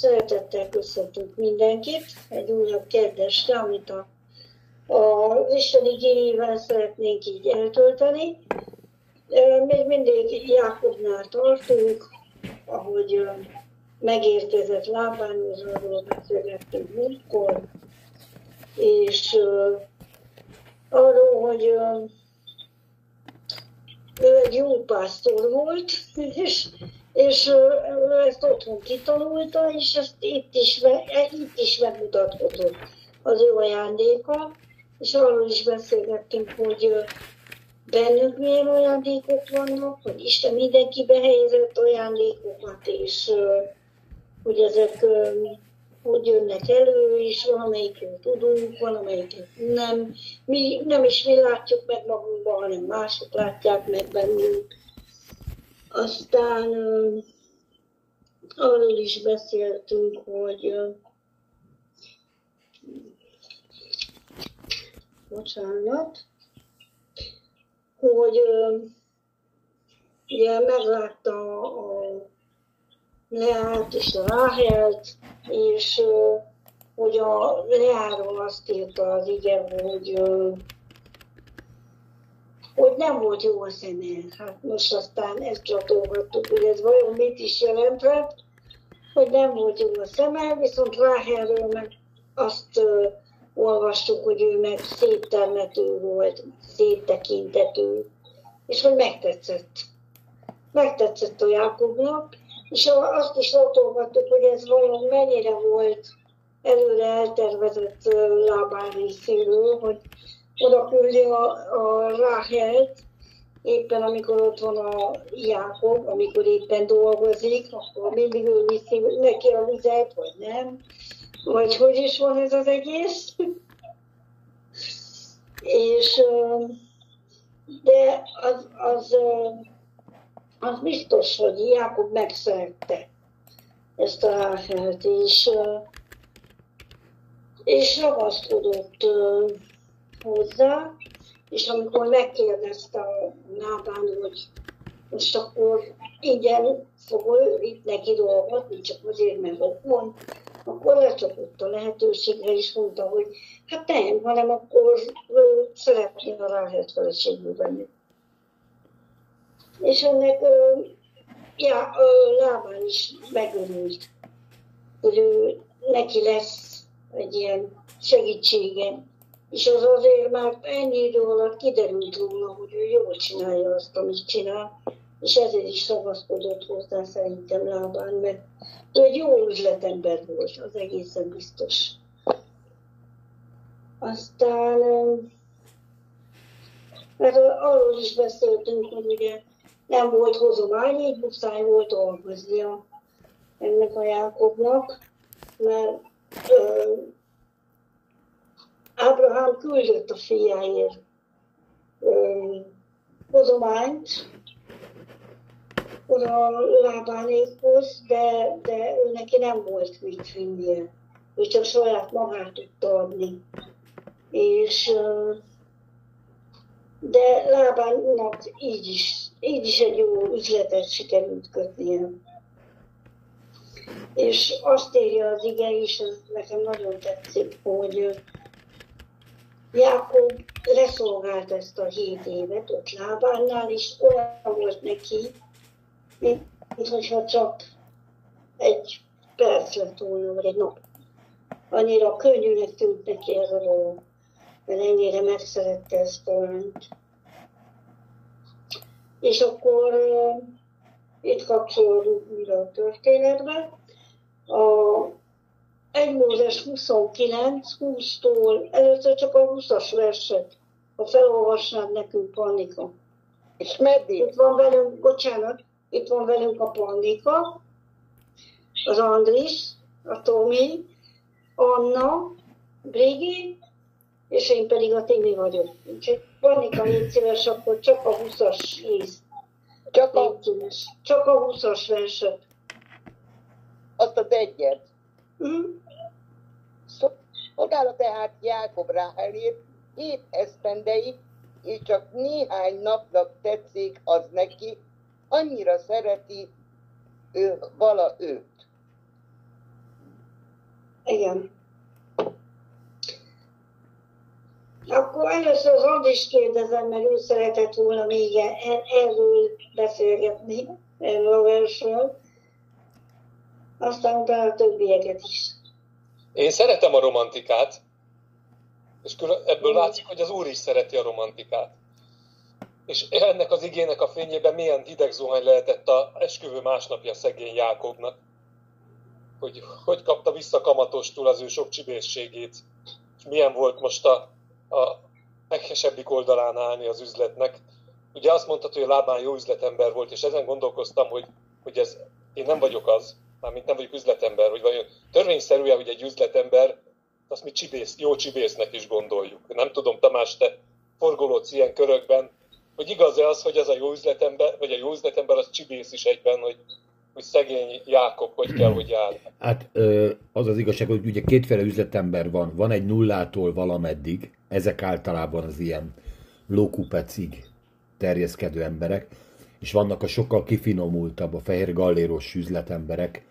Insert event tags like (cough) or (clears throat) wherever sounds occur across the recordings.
Szeretettel köszöntünk mindenkit egy újabb kérdésre, amit a, a Isten igényével szeretnénk így eltölteni. Még mindig Jákobnál tartunk, ahogy megérkezett lábányozóról beszélgettünk múltkor, és arról, hogy ő egy jó pásztor volt, (laughs) és és ő ezt otthon kitanulta, és ezt itt is, itt is megmutatkozott az ő ajándéka, és arról is beszélgettünk, hogy bennünk milyen ajándékok vannak, hogy Isten mindenkibe helyezett ajándékokat, és hogy ezek hogy jönnek elő, és valamelyikről tudunk, valamelyiket nem. Mi nem is mi látjuk meg magunkban, hanem mások látják meg bennünk aztán arról is beszéltünk, hogy bocsánat, hogy ugye meglátta a Leát és a Ráhelt, és hogy a Leáról azt írta az ige, hogy hogy nem volt jó a szeme. Hát most aztán ezt csatolgattuk, hogy ez vajon mit is jelentett, hogy nem volt jó a szeme, viszont Ráhelről meg azt uh, olvastuk, hogy ő meg szép termető volt, szép tekintető, és hogy megtetszett. Megtetszett a Jákobnak, és azt is csatolgattuk, hogy ez vajon mennyire volt előre eltervezett lábán részéről, hogy oda küldi a, a Ráhelt, éppen amikor ott van a Jákob, amikor éppen dolgozik, akkor mindig ő viszi neki a vizet, vagy nem. Vagy hogy is van ez az egész. (laughs) És de az, az, az biztos, hogy Jákob megszerette ezt a Ráhelt, és, és ragaszkodott hozzá, és amikor megkérdezte a Nábán, hogy most akkor igen, fogol itt neki dolgozni, csak azért, mert ott van, akkor lecsapott a lehetőségre, és mondta, hogy hát nem, hanem akkor ő szeretné a ráhelyet feleségül venni. És ennek ja, Lábán is megörült, hogy ő, neki lesz egy ilyen segítsége és az azért már ennyi idő alatt kiderült róla, hogy ő jól csinálja azt, amit csinál, és ezért is szagaszkodott hozzá szerintem lábán, mert ő egy jó üzletember volt, az egészen biztos. Aztán, mert arról is beszéltünk, hogy ugye nem volt hozomány, így muszáj volt dolgoznia ennek a Jákobnak, mert Ábrahám küldött a fiáért hozományt oda Lábánékhoz, de, de ő neki nem volt mit vinnie. Ő csak saját magát tudta adni. És de Lábánnak így is, így is egy jó üzletet sikerült kötnie. És azt írja az ige is, ez nekem nagyon tetszik, hogy Jákob leszolgált ezt a hét évet ott lábánál, és olyan volt neki, mint, mint hogyha csak egy perc lett volna, vagy egy nap. Annyira könnyűnek tűnt neki ez a dolog, mert ennyire megszerette ezt a lányt. És akkor uh, itt kapcsolódunk újra a történetbe. A 1 Mózes 29, 20-tól, először csak a 20-as verset, ha felolvasnád nekünk, Pannika. És meddig? Itt van velünk, bocsánat, itt van velünk a Pannika, az Andris, a Tomi, Anna, Brigi, és én pedig a Timi vagyok. Úgyhogy Pannika, légy szíves, akkor csak a 20-as rész. Csak a... Csak a 20-as verset. Azt az egyet. Szolgála tehát Jákob Ráhelét hét esztendeig, és csak néhány napnak tetszik az neki, annyira szereti ő, vala őt. Igen. Akkor először az Andis kérdezem, mert ő szeretett volna még erről beszélgetni, erről a versről. Aztán utána a többieket is. Én szeretem a romantikát, és ebből látszik, hogy az Úr is szereti a romantikát. És ennek az igének a fényében milyen hideg zuhany lehetett a esküvő másnapja szegény Jákobnak. Hogy hogy kapta vissza kamatostul az ő sok csibészségét. És milyen volt most a, a meghesebbik oldalán állni az üzletnek. Ugye azt mondtad, hogy a lábán jó üzletember volt, és ezen gondolkoztam, hogy, hogy ez, én nem vagyok az, mármint nem vagyok üzletember, hogy vajon törvényszerűen, hogy egy üzletember, azt mi csibész, jó csibésznek is gondoljuk. Nem tudom, Tamás, te forgolódsz ilyen körökben, hogy igaz-e az, hogy ez a jó üzletember, vagy a jó üzletember az csibész is egyben, hogy, hogy szegény Jákob hogy kell, hogy jár. Hát az az igazság, hogy ugye kétféle üzletember van. Van egy nullától valameddig, ezek általában az ilyen lókupecig terjeszkedő emberek, és vannak a sokkal kifinomultabb, a fehér galléros üzletemberek,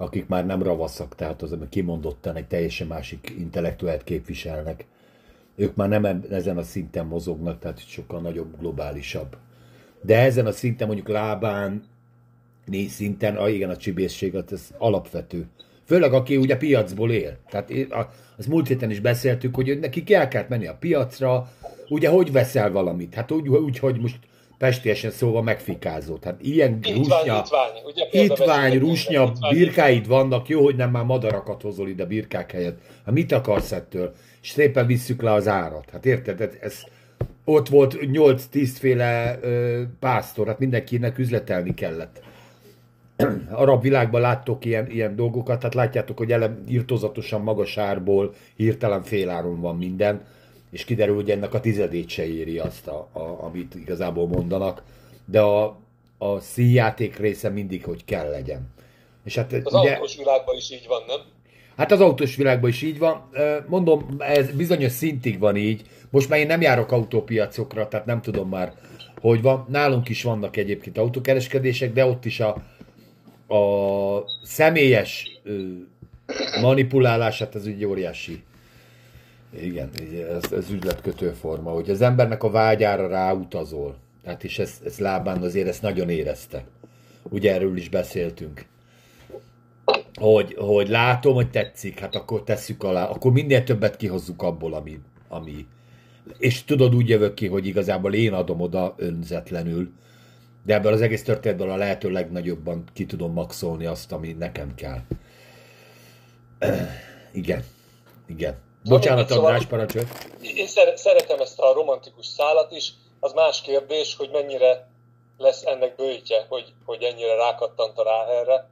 akik már nem ravaszak, tehát az, kimondottan egy teljesen másik intellektuált képviselnek. Ők már nem ezen a szinten mozognak, tehát sokkal nagyobb, globálisabb. De ezen a szinten, mondjuk lábán, szinten, ah, igen, a csibészség, ez alapvető. Főleg aki ugye piacból él. Tehát az múlt héten is beszéltük, hogy neki el kellett menni a piacra, ugye hogy veszel valamit? Hát úgy, úgy hogy most pestiesen szóval megfikázott. Hát ilyen Itvány, rusnya, itvány, ugye itvány, rusnya, itvány. birkáid vannak, jó, hogy nem már madarakat hozol ide birkák helyett. Hát mit akarsz ettől? És szépen visszük le az árat. Hát érted, ez, ez ott volt 8-10 féle ö, pásztor, hát mindenkinek üzletelni kellett. Arab világban láttok ilyen, ilyen dolgokat, tehát látjátok, hogy elem írtozatosan magas árból hirtelen féláron van minden és kiderül, hogy ennek a tizedét se éri azt, a, a, amit igazából mondanak, de a, a színjáték része mindig, hogy kell legyen. És hát, az ugye, autós világban is így van, nem? Hát az autós világban is így van. Mondom, ez bizonyos szintig van így. Most már én nem járok autópiacokra, tehát nem tudom már, hogy van. Nálunk is vannak egyébként autókereskedések, de ott is a, a személyes manipulálását az egy óriási igen, ez, ez üzletkötő forma, hogy az embernek a vágyára ráutazol. Tehát is ez, ez lábán azért ezt nagyon érezte. Ugye erről is beszéltünk. Hogy, hogy látom, hogy tetszik, hát akkor tesszük alá, akkor minél többet kihozzuk abból, ami, ami. És tudod, úgy jövök ki, hogy igazából én adom oda önzetlenül, de ebből az egész történetből a lehető legnagyobban ki tudom maxolni azt, ami nekem kell. (clears throat) Igen. Igen. Bocsánat, szóval, András, parancsolj. Én szeretem ezt a romantikus szálat is. Az más kérdés, hogy mennyire lesz ennek bőjtje, hogy, hogy ennyire rákattant a Ráherre,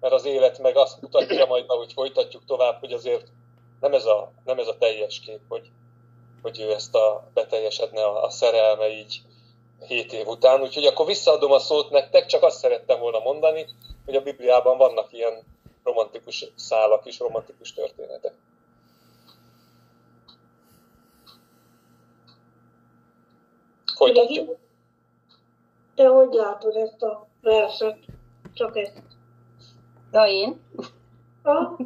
mert az élet meg azt mutatja majd, hogy folytatjuk tovább, hogy azért nem ez a, nem ez a teljes kép, hogy, hogy ő ezt a beteljesedne a, a szerelme így hét év után. Úgyhogy akkor visszaadom a szót nektek, csak azt szerettem volna mondani, hogy a Bibliában vannak ilyen romantikus szálak és romantikus történetek. Folytatjuk. Te hogy látod ezt a verset? Csak ezt. Ja, én? Ha?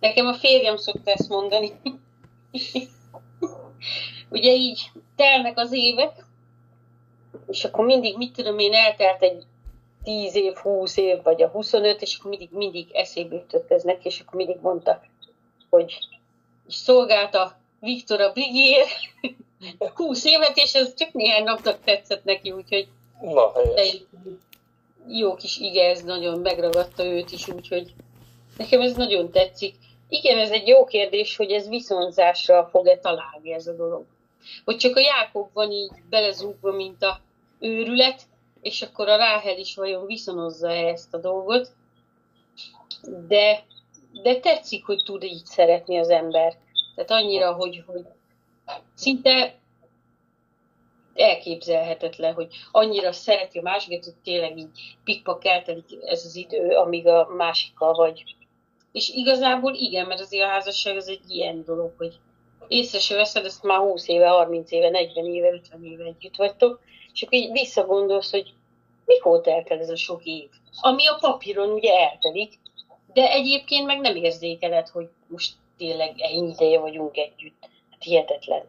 Nekem a férjem szokta ezt mondani. Ugye így telnek az évek, és akkor mindig, mit tudom én, eltelt egy 10 év, 20 év, vagy a 25, és akkor mindig, mindig eszébe jutott ez neki, és akkor mindig mondta, hogy szolgálta Viktor a Brigier, 20 évet, és ez csak néhány napnak tetszett neki, úgyhogy Na, jó kis ige, ez nagyon megragadta őt is, úgyhogy nekem ez nagyon tetszik. Igen, ez egy jó kérdés, hogy ez viszonzásra fog-e találni ez a dolog. Hogy csak a Jákob van így belezúgva, mint a őrület, és akkor a Ráhel is vajon viszonozza -e ezt a dolgot. De, de tetszik, hogy tud így szeretni az ember. Tehát annyira, hogy, hogy szinte elképzelhetetlen, hogy annyira szereti a másikat, hogy tényleg így pikpak eltelik ez az idő, amíg a másikkal vagy. És igazából igen, mert azért a házasság az egy ilyen dolog, hogy észre se veszed, ezt már 20 éve, 30 éve, 40 éve, 50 éve együtt vagytok, és akkor így visszagondolsz, hogy mikor eltel ez a sok év. Ami a papíron ugye eltelik, de egyébként meg nem érzékeled, hogy most tényleg ennyi ideje vagyunk együtt. Hihetetlen.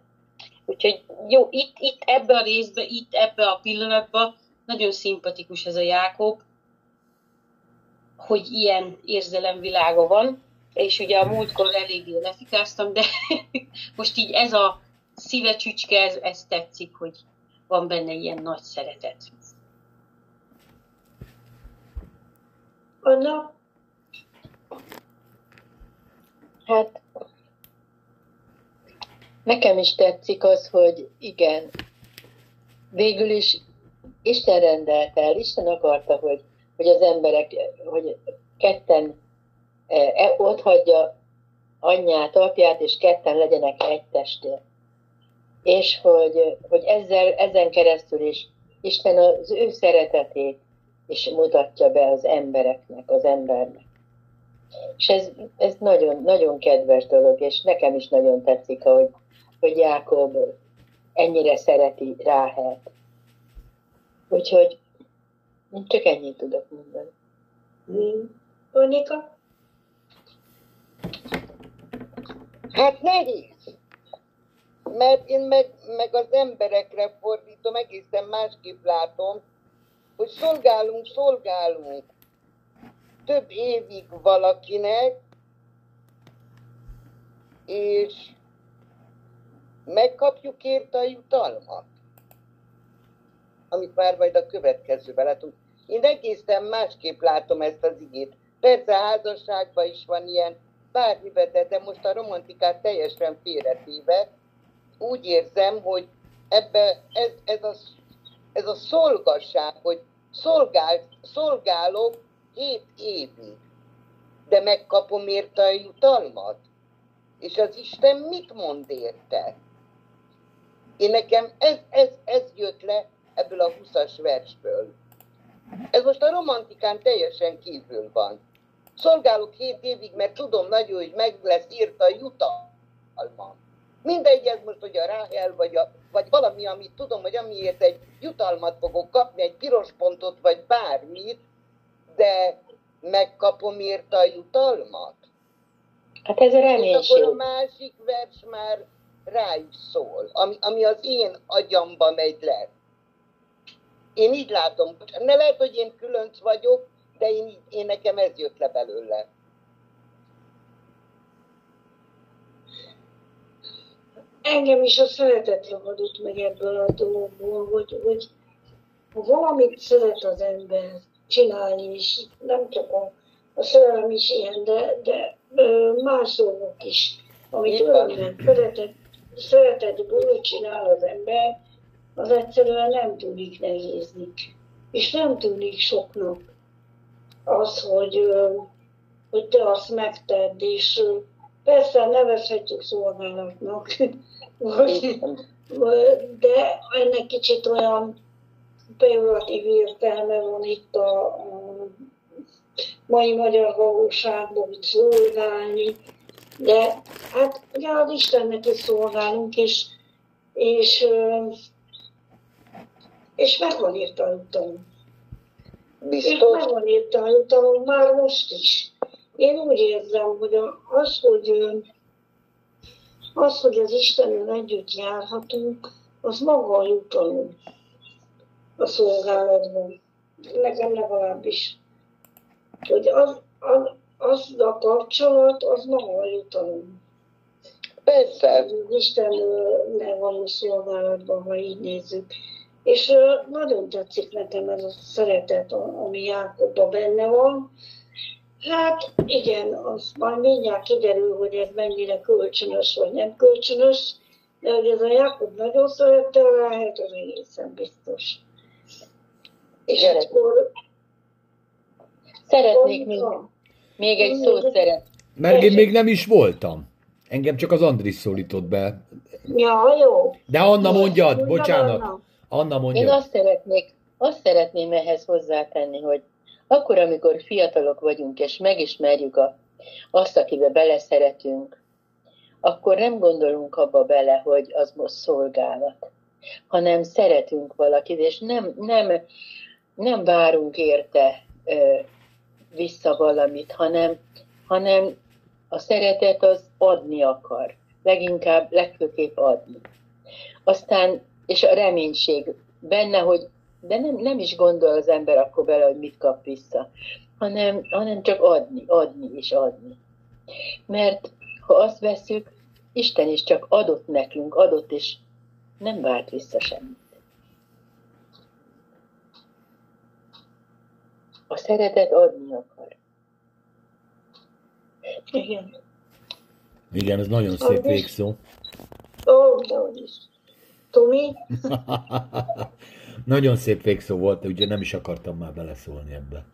Úgyhogy jó, itt, itt ebbe a részbe, itt ebbe a pillanatban nagyon szimpatikus ez a Jákob, hogy ilyen érzelemvilága van, és ugye a múltkor eléggé lefikáztam, de (laughs) most így ez a szívecsücske, ez, ez tetszik, hogy van benne ilyen nagy szeretet. Anna? Hát nekem is tetszik az, hogy igen, végül is Isten rendelte el, Isten akarta, hogy, hogy az emberek, hogy ketten e, ott hagyja anyját, apját, és ketten legyenek egy testér. És hogy, hogy ezzel, ezen keresztül is Isten az ő szeretetét is mutatja be az embereknek, az embernek. És ez, ez nagyon, nagyon kedves dolog, és nekem is nagyon tetszik, hogy, hogy Jákob ennyire szereti Ráhelt. Úgyhogy csak ennyit tudok mondani. Hmm. Monika? Hát nehéz. Mert én meg, meg az emberekre fordítom, egészen másképp látom, hogy szolgálunk, szolgálunk több évig valakinek, és megkapjuk érte a jutalmat, amit már majd a következőben látunk. Én egészen másképp látom ezt az igét. Persze házasságban is van ilyen, bármiben, de, de most a romantikát teljesen félretéve, úgy érzem, hogy ebbe ez, ez, a, ez a szolgasság, hogy szolgál, szolgálok hét évig, de megkapom érte a jutalmat. És az Isten mit mond érte? Én nekem ez, ez, ez jött le ebből a 20-as versből. Ez most a romantikán teljesen kívül van. Szolgálok hét évig, mert tudom nagyon, hogy meg lesz írta a jutalmam. Mindegy, ez most, hogy a Ráhel, vagy, a, vagy valami, amit tudom, hogy amiért egy jutalmat fogok kapni, egy piros pontot, vagy bármit, de megkapom érte a jutalmat. Hát ez a reménység. És akkor a másik vers már rá is szól, ami, ami az én agyamba megy le. Én így látom, ne lehet, hogy én különc vagyok, de én, én nekem ez jött le belőle. Engem is a szeretet ragadott meg ebből a dologból, hogy, hogy ha valamit szeret az ember csinálni, és nem csak a, a szerelem is ilyen, de, de más dolgok is, amit örömmel, szeretet, szeretetből csinál az ember, az egyszerűen nem tűnik nehéznik. És nem tűnik soknak az, hogy, hogy te azt megtedd, és persze nevezhetjük szolgálatnak, (laughs) de ennek kicsit olyan pejoratív értelme van itt a, a mai magyar valóságban, hogy szolgálni, de hát ugye az Istennek is szolgálunk, és, és, és meg van írta a jutalom. Biztos? meg van írta a jutalom már most is. Én úgy érzem, hogy az, hogy az, hogy az Istennel együtt járhatunk, az maga a jutalom a szolgálatban. Nekem legalábbis. Hogy az, az, az a kapcsolat, az a jutalom. Persze. Istennel való szolgálatban, ha így nézzük. És nagyon tetszik nekem ez a szeretet, ami Jákobban benne van. Hát igen, az majd mindjárt kiderül, hogy ez mennyire kölcsönös vagy nem kölcsönös, de hogy ez a Jákob nagyon szerette a Ráhet, az egészen biztos. És akkor... Szeretnék még, még egy szót szeret. Mert én még nem is voltam. Engem csak az Andris szólított be. Ja, jó. De Anna mondjad, bocsánat. Anna mondja. Én azt szeretnék, azt szeretném ehhez hozzátenni, hogy akkor, amikor fiatalok vagyunk, és megismerjük a, azt, akibe beleszeretünk, akkor nem gondolunk abba bele, hogy az most szolgálat, hanem szeretünk valakit, és nem, nem, nem várunk érte ö, vissza valamit, hanem, hanem a szeretet az adni akar. Leginkább, legfőképp adni. Aztán, és a reménység benne, hogy de nem, nem is gondol az ember akkor bele, hogy mit kap vissza, hanem, hanem csak adni, adni és adni. Mert ha azt veszük, Isten is csak adott nekünk, adott, és nem várt vissza semmit. A szeretet adni akar. Igen. Igen, ez nagyon szép végszó. Ó, de is. Tomi? (laughs) nagyon szép végszó volt, ugye nem is akartam már beleszólni ebbe.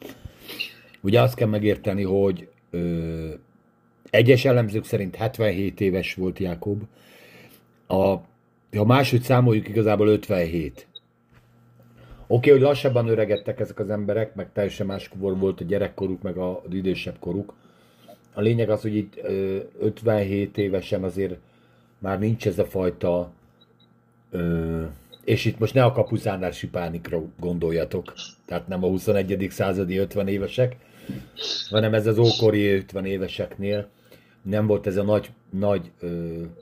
Ugye azt kell megérteni, hogy ö, egyes elemzők szerint 77 éves volt Jákob, a, ha máshogy számoljuk, igazából 57. Oké, okay, hogy lassabban öregedtek ezek az emberek, meg teljesen más volt a gyerekkoruk, meg az idősebb koruk. A lényeg az, hogy itt 57 évesen azért már nincs ez a fajta, és itt most ne a kapuzánál sipánikra gondoljatok, tehát nem a 21. századi 50 évesek, hanem ez az ókori 50 éveseknél nem volt ez a nagy, nagy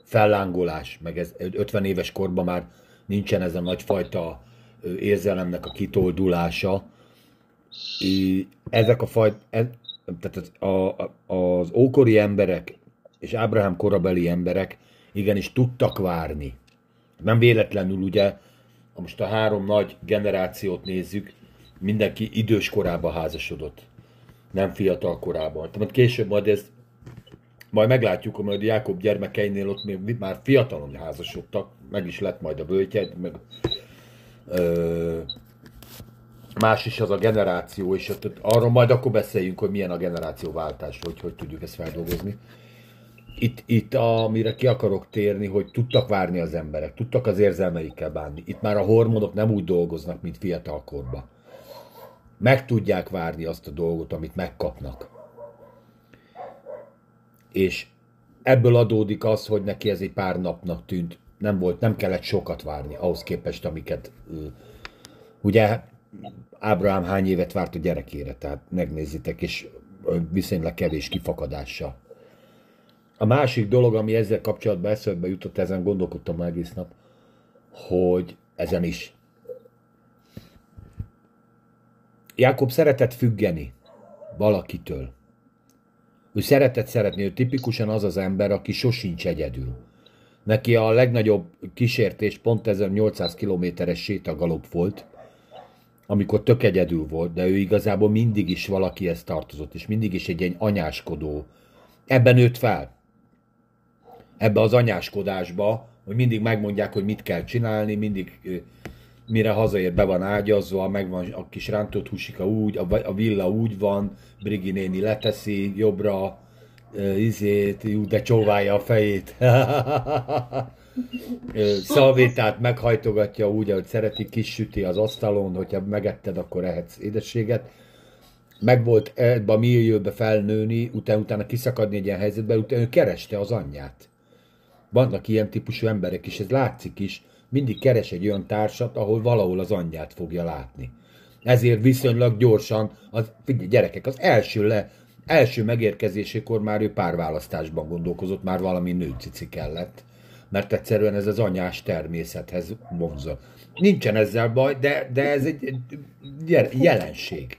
fellángolás, meg ez 50 éves korban már nincsen ez a nagyfajta érzelemnek a kitoldulása. Ezek a fajt, ez, tehát az, a, az ókori emberek és Ábrahám korabeli emberek igenis tudtak várni. Nem véletlenül ugye, most a három nagy generációt nézzük, mindenki idős korában házasodott, nem fiatal korában. Tehát később majd ez, majd meglátjuk, hogy majd Jákob gyermekeinél ott még már fiatalon házasodtak, meg is lett majd a bőtyed, meg más is az a generáció, és arról majd akkor beszéljünk, hogy milyen a generációváltás, hogy hogy tudjuk ezt feldolgozni. Itt, itt amire ki akarok térni, hogy tudtak várni az emberek, tudtak az érzelmeikkel bánni. Itt már a hormonok nem úgy dolgoznak, mint fiatalkorban. Meg tudják várni azt a dolgot, amit megkapnak. És ebből adódik az, hogy neki ez egy pár napnak tűnt nem volt, nem kellett sokat várni ahhoz képest, amiket ugye Ábrahám hány évet várt a gyerekére, tehát megnézitek, és viszonylag kevés kifakadással. A másik dolog, ami ezzel kapcsolatban eszembe jutott, ezen gondolkodtam egész nap, hogy ezen is. Jákob szeretett függeni valakitől. Ő szeretett szeretni, ő tipikusan az az ember, aki sosincs egyedül. Neki a legnagyobb kísértés pont 1800 kilométeres sétagalop volt, amikor tök egyedül volt, de ő igazából mindig is valakihez tartozott, és mindig is egy ilyen anyáskodó. Ebben nőtt fel. Ebbe az anyáskodásba, hogy mindig megmondják, hogy mit kell csinálni, mindig mire hazaér, be van ágyazva, megvan a kis rántott húsika úgy, a villa úgy van, Brigi néni leteszi jobbra, izét, de csóválja a fejét. (laughs) Szalvétát meghajtogatja úgy, ahogy szereti, kis süti az asztalon, hogyha megetted, akkor ehetsz édességet. Meg volt ebbe a millióbe felnőni, utána, utána kiszakadni egy ilyen helyzetbe, utána ő kereste az anyját. Vannak ilyen típusú emberek is, ez látszik is, mindig keres egy olyan társat, ahol valahol az anyját fogja látni. Ezért viszonylag gyorsan, az, figyelj, gyerekek, az első le, első megérkezésekor már ő párválasztásban gondolkozott, már valami nőcici kellett, mert egyszerűen ez az anyás természethez vonza. Nincsen ezzel baj, de, de ez egy jelenség.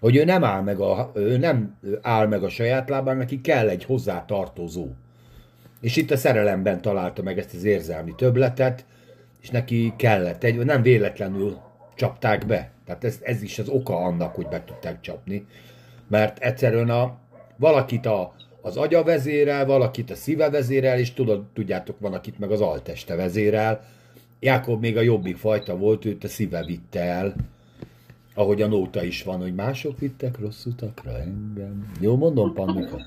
Hogy ő nem áll meg a, ő nem áll meg a saját lábán, neki kell egy hozzátartozó. És itt a szerelemben találta meg ezt az érzelmi töbletet, és neki kellett egy, nem véletlenül csapták be. Tehát ez, ez is az oka annak, hogy be tudták csapni mert egyszerűen a, valakit a, az agya vezérel, valakit a szíve vezérel, és tudod, tudjátok, van, akit meg az alteste vezérel. Jákob még a jobbik fajta volt, őt a szíve vitte el, ahogy a nóta is van, hogy mások vittek rossz utakra engem. Jó mondom, Pannika?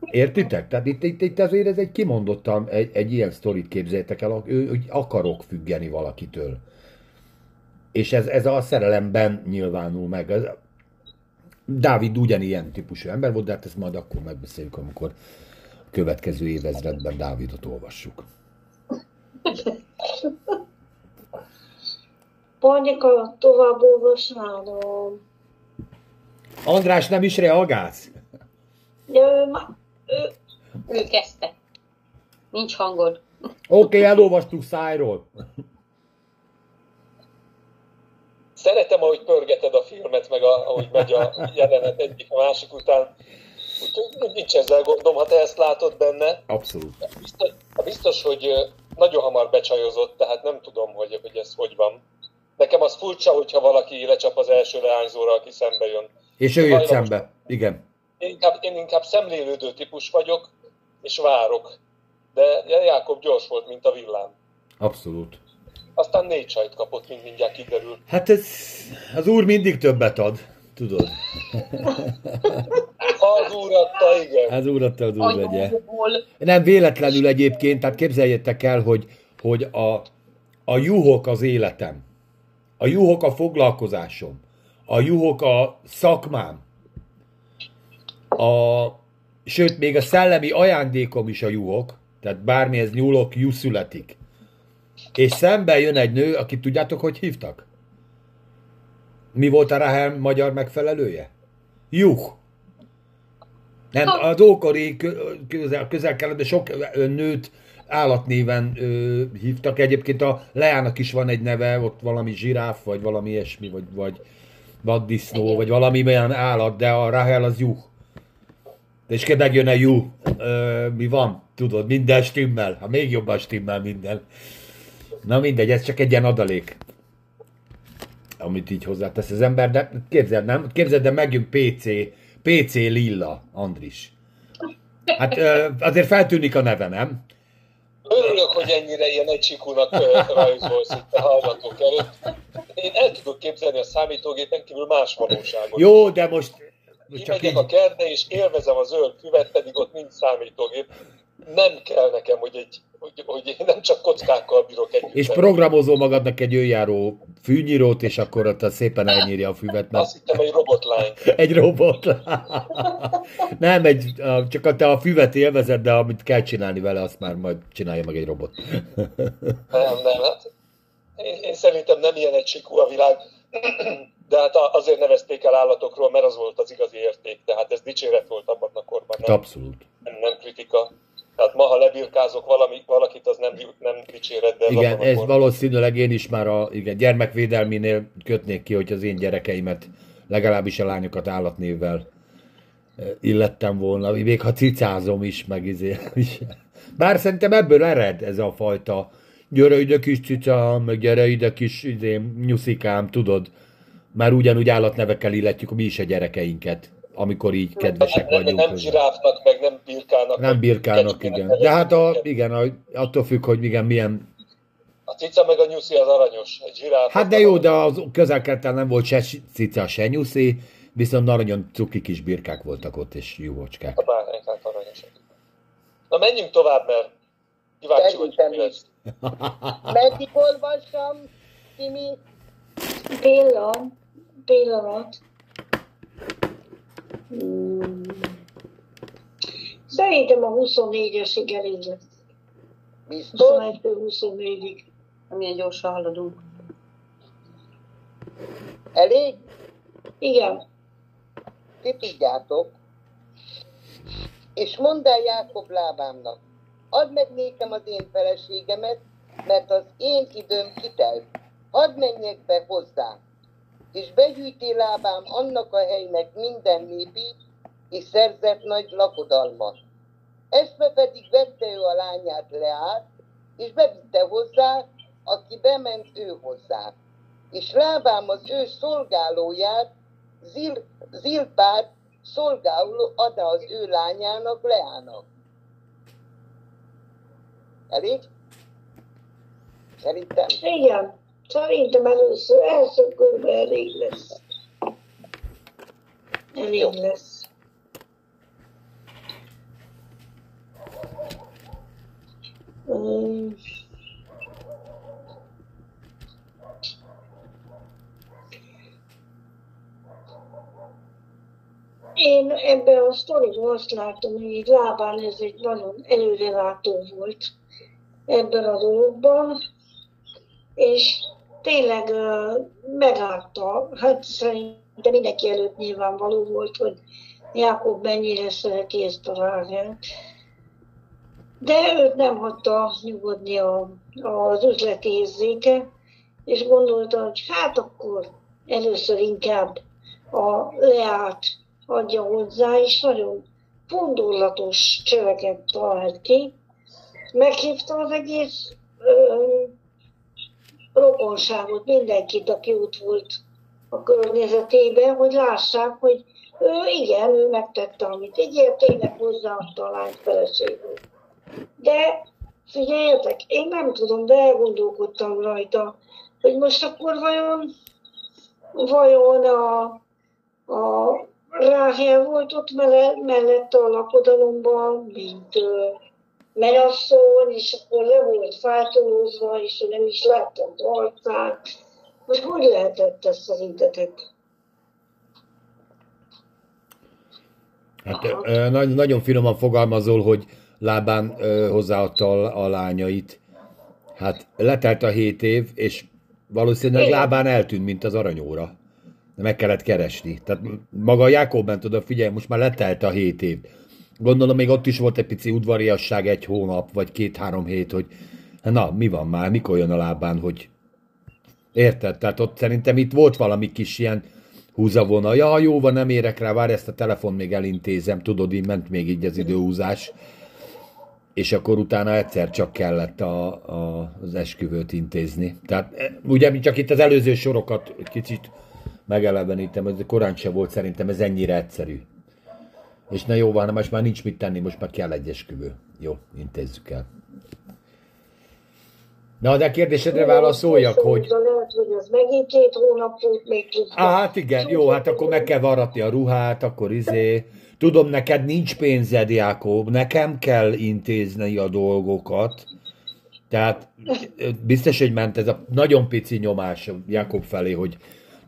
Értitek? Tehát itt, itt, itt azért ez egy kimondottan, egy, egy ilyen sztorit képzeljétek el, hogy akarok függeni valakitől. És ez, ez a szerelemben nyilvánul meg. Dávid ugyanilyen típusú ember volt, de hát ezt majd akkor megbeszéljük, amikor a következő évezredben Dávidot olvassuk. Panika, tovább olvasnálom. András, nem is reagálsz? Ja, ma, ő, Ő kezdte. Nincs hangod. Oké, okay, elolvastuk szájról. Szeretem, ahogy pörgeted a filmet, meg a, ahogy megy a jelenet egyik a másik után. Úgyhogy nincs ezzel gondom, ha te ezt látod benne. Abszolút. Biztos, biztos hogy nagyon hamar becsajozott, tehát nem tudom, hogy, hogy ez hogy van. Nekem az furcsa, hogyha valaki lecsap az első leányzóra, aki szembe jön. És ő jött szembe. Igen. Én inkább, én inkább szemlélődő típus vagyok, és várok. De Jákob gyors volt, mint a villám. Abszolút. Aztán négy csajt kapott, mint mindjárt kiderül. Hát ez, az úr mindig többet ad, tudod. Ha (laughs) az úr adta, igen. Az úr adta az úr. Anyóból. Nem véletlenül egyébként, tehát képzeljétek el, hogy, hogy a, a juhok az életem. A juhok a foglalkozásom. A juhok a szakmám. A, sőt, még a szellemi ajándékom is a juhok. Tehát bármihez nyúlok, juh születik. És szembe jön egy nő, akit tudjátok, hogy hívtak? Mi volt a Rahel magyar megfelelője? Juh. Nem, az ókori kö- közel, közel de sok nőt állatnéven ö, hívtak. Egyébként a Leának is van egy neve, ott valami zsiráf, vagy valami ilyesmi, vagy, vagy vaddisznó, vagy valami olyan állat, de a Rahel az juh. És kell megjön a juh. Ö, mi van? Tudod, minden stimmel. Ha még jobban stimmel minden. Na mindegy, ez csak egy ilyen adalék amit így hozzátesz az ember, de képzeld, nem? Képzeld, de megjön PC, PC Lilla, Andris. Hát azért feltűnik a neve, nem? Örülök, hogy ennyire ilyen egysikúnak rajzolsz itt a hallgatók előtt. Én el tudok képzelni a számítógépen kívül más valóságot. Jó, de most Kimegyek így, a kertbe, és élvezem a zöld füvet, pedig ott nincs számítógép. Nem kell nekem, hogy, egy, hogy, hogy én nem csak kockákkal bírok együtt. és lenni. programozol magadnak egy őjáró fűnyírót, és akkor ott szépen elnyírja a füvet, mert Azt hittem, egy robotlány. (laughs) egy robot. Nem, egy, csak a te a füvet élvezed, de amit kell csinálni vele, azt már majd csinálja meg egy robot. (laughs) Nem, nem, hát én, én szerintem nem ilyen egysikú a világ, (clears throat) de hát azért nevezték el állatokról, mert az volt az igazi érték, tehát ez dicséret volt abban a korban, nem, Abszolút. nem, nem kritika. Tehát ma, ha lebirkázok valami, valakit, az nem, nem dicséret, de Igen, ez korban- valószínűleg én is már a igen, gyermekvédelminél kötnék ki, hogy az én gyerekeimet, legalábbis a lányokat állatnévvel eh, illettem volna, még ha cicázom is, meg izé (laughs) is. Bár szerintem ebből ered ez a fajta gyere ide kis cicám, meg gyere ide kis izé, nyuszikám, tudod, már ugyanúgy állatnevekkel illetjük mi is a gyerekeinket, amikor így kedvesek nem, vagyunk. nem hozzá. zsiráfnak, meg nem birkának. Nem kecskének igen. De hát a, igen, a, attól függ, hogy igen, milyen A cica meg a nyuszi az aranyos. Egy zsiráf. Hát de jó, de az közel nem volt se cica, se nyuszi, viszont nagyon cuki kis birkák voltak ott, és jóvocskák. A bárányok hát aranyosak. Na menjünk tovább, mert kíváncsi vagyok, mi lesz. Meddig olvassam, Timi? pillanat, pillanat. Hmm. Szerintem a 24-esig elég lesz. Biztos? 21-24-ig. Milyen gyorsan haladunk. Elég? Igen. Ti tudjátok. És mondd el Jákob lábámnak, add meg nékem az én feleségemet, mert az én időm kitelt. Hadd menjek be hozzá. És begyűjti lábám annak a helynek minden népét, és szerzett nagy lakodalmat. Ezt pedig vette ő a lányát Leát, és bevitte hozzá, aki bement ő hozzá. És lábám az ő szolgálóját, Zil, Zilpát szolgáló adta az ő lányának, Leának. Elég? Szerintem. Igen. Szerintem először, első körben elég lesz. Elég Jó. lesz. Um, Én ebben a sztoriban azt látom, hogy így lábán ez egy nagyon előrelátó volt ebben a dologban, és tényleg megállta, hát szerintem de mindenki előtt nyilvánvaló volt, hogy Jákob mennyire szereti ezt a Ráhelt. De őt nem hagyta nyugodni a, az üzleti érzéke, és gondolta, hogy hát akkor először inkább a Leát adja hozzá, és nagyon fondorlatos csöveket talált ki. Meghívta az egész rokonságot, mindenkit, aki ott volt a környezetében, hogy lássák, hogy ő igen, ő megtette, amit ígért, tényleg hozzáadta a lányt feleségül. De figyeljetek, én nem tudom, de elgondolkodtam rajta, hogy most akkor vajon, vajon a, a Ráhel volt ott mellett a lakodalomban, mint menasszony, és akkor le volt fátolózva, és nem is láttam arcát. Hogy hogy lehetett ez szerintetek? Hát ö, nagyon finoman fogalmazol, hogy lábán ö, hozzáadta a, a lányait. Hát letelt a hét év, és valószínűleg Igen. lábán eltűnt, mint az aranyóra. Meg kellett keresni. Tehát maga Jákob ment oda, figyelj, most már letelt a hét év. Gondolom még ott is volt egy pici udvariasság egy hónap, vagy két-három hét, hogy na, mi van már, mikor jön a lábán, hogy érted? Tehát ott szerintem itt volt valami kis ilyen húzavona. Ja, jó van, nem érek rá, várj, ezt a telefon még elintézem, tudod, így ment még így az időhúzás. És akkor utána egyszer csak kellett a, a, az esküvőt intézni. Tehát e, ugye csak itt az előző sorokat kicsit megelevenítem, ez korán sem volt szerintem ez ennyire egyszerű. És na jó van, most már nincs mit tenni, most már kell egy esküvő. Jó, intézzük el. Na, de a kérdésedre válaszoljak, hogy... Lehet, hogy ez megint két hónap volt még Á, hát igen, jó, hát akkor meg kell varratni a ruhát, akkor izé... Tudom, neked nincs pénzed, Jákob, nekem kell intézni a dolgokat. Tehát biztos, hogy ment ez a nagyon pici nyomás Jákob felé, hogy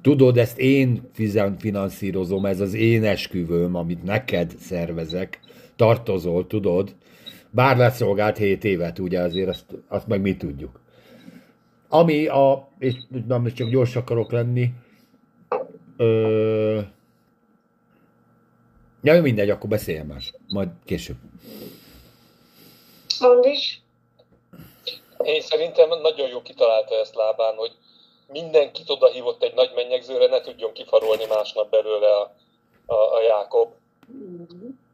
tudod, ezt én finanszírozom, ez az én esküvőm, amit neked szervezek, tartozol, tudod. Bár leszolgált 7 évet, ugye azért azt, azt meg mi tudjuk. Ami a, és nem csak gyors akarok lenni, ö, ja, mindegy, akkor beszéljen más, majd később. Andis? Én szerintem nagyon jó kitalálta ezt lábán, hogy mindenkit oda hívott egy nagy mennyegzőre, ne tudjon kifarolni másnap belőle a, a, a Jákob.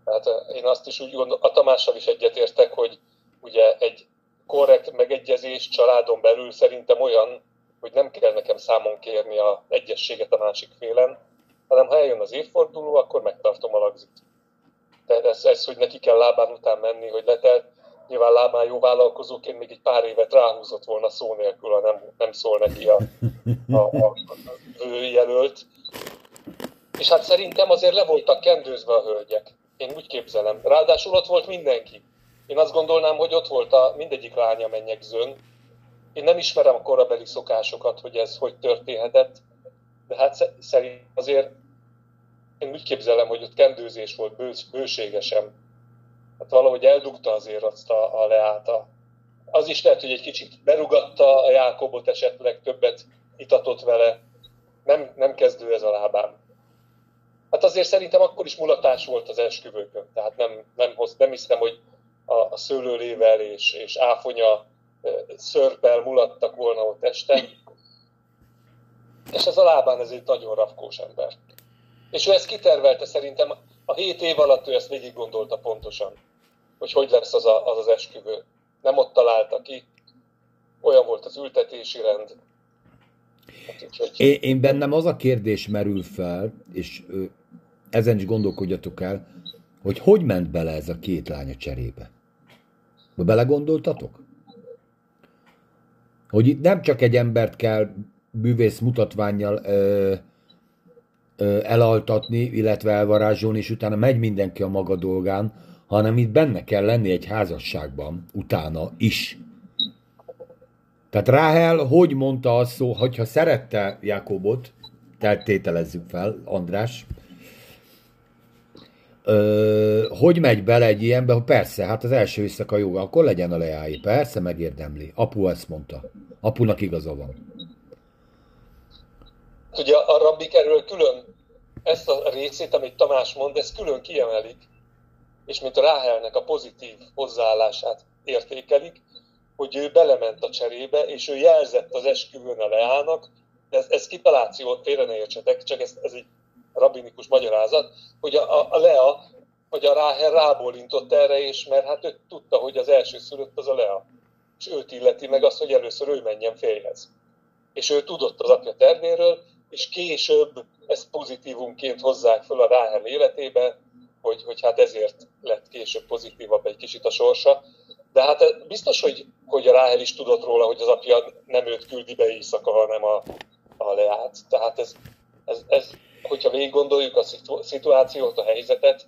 Tehát én azt is úgy gondolom, a Tamással is egyetértek, hogy ugye egy korrekt megegyezés családon belül szerintem olyan, hogy nem kell nekem számon kérni a egyességet a másik félen, hanem ha eljön az évforduló, akkor megtartom a lagzit. Tehát ez, ez, hogy neki kell lábán után menni, hogy letelt, nyilván lábán jó vállalkozóként még egy pár évet ráhúzott volna szó nélkül, ha nem, nem szól neki a, a, a, a jelölt. És hát szerintem azért le voltak kendőzve a hölgyek. Én úgy képzelem. Ráadásul ott volt mindenki. Én azt gondolnám, hogy ott volt a mindegyik lánya mennyegzőn. Én nem ismerem a korabeli szokásokat, hogy ez hogy történhetett, de hát szerint azért én úgy képzelem, hogy ott kendőzés volt bő, bőségesen. Hát valahogy eldugta azért azt a, a leáta. Az is lehet, hogy egy kicsit berugatta a Jákobot, esetleg többet itatott vele. Nem, nem kezdő ez a lábán. Hát azért szerintem akkor is mulatás volt az esküvőkön. Tehát nem, nem, hoz, nem hiszem, hogy a, a szőlőlével és, és áfonya szörpel mulattak volna ott este. És ez a lábán ez egy nagyon rafkós ember. És ő ezt kitervelte szerintem, a hét év alatt ő ezt végig gondolta pontosan, hogy hogy lesz az a, az, az esküvő. Nem ott találta ki, olyan volt az ültetési rend. Hát, én, én bennem az a kérdés merül fel, és ezen is gondolkodjatok el, hogy hogy ment bele ez a két lánya cserébe. Belegondoltatok? Hogy itt nem csak egy embert kell bűvész mutatványjal ö, ö, elaltatni, illetve elvarázsolni, és utána megy mindenki a maga dolgán, hanem itt benne kell lenni egy házasságban, utána is. Tehát Ráhel hogy mondta azt szó, hogyha szerette Jakobot, tehát tételezzük fel, András, Ö, hogy megy bele egy ilyenbe? Persze, hát az első éjszaka jó, akkor legyen a leái. Persze, megérdemli. Apu ezt mondta. Apunak igaza van. Ugye a Rambik erről külön ezt a részét, amit Tamás mond, ezt külön kiemelik, és mint a Ráhelnek a pozitív hozzáállását értékelik, hogy ő belement a cserébe, és ő jelzett az esküvőn a Leának, ez, ez kitaláció, félre ne értsetek, csak ez, ez egy rabinikus magyarázat, hogy a, a, a Lea, hogy a Ráhel rábólintott erre, és mert hát ő tudta, hogy az első szülött az a Lea. És őt illeti meg azt, hogy először ő menjen férjhez. És ő tudott az apja tervéről, és később ezt pozitívumként hozzák föl a Ráhel életébe, hogy, hogy hát ezért lett később pozitívabb egy kicsit a sorsa. De hát biztos, hogy, hogy a Ráhel is tudott róla, hogy az apja nem őt küldi be éjszaka, hanem a, a Leát. Tehát ez, ez, ez hogyha végig gondoljuk a szituációt, a helyzetet,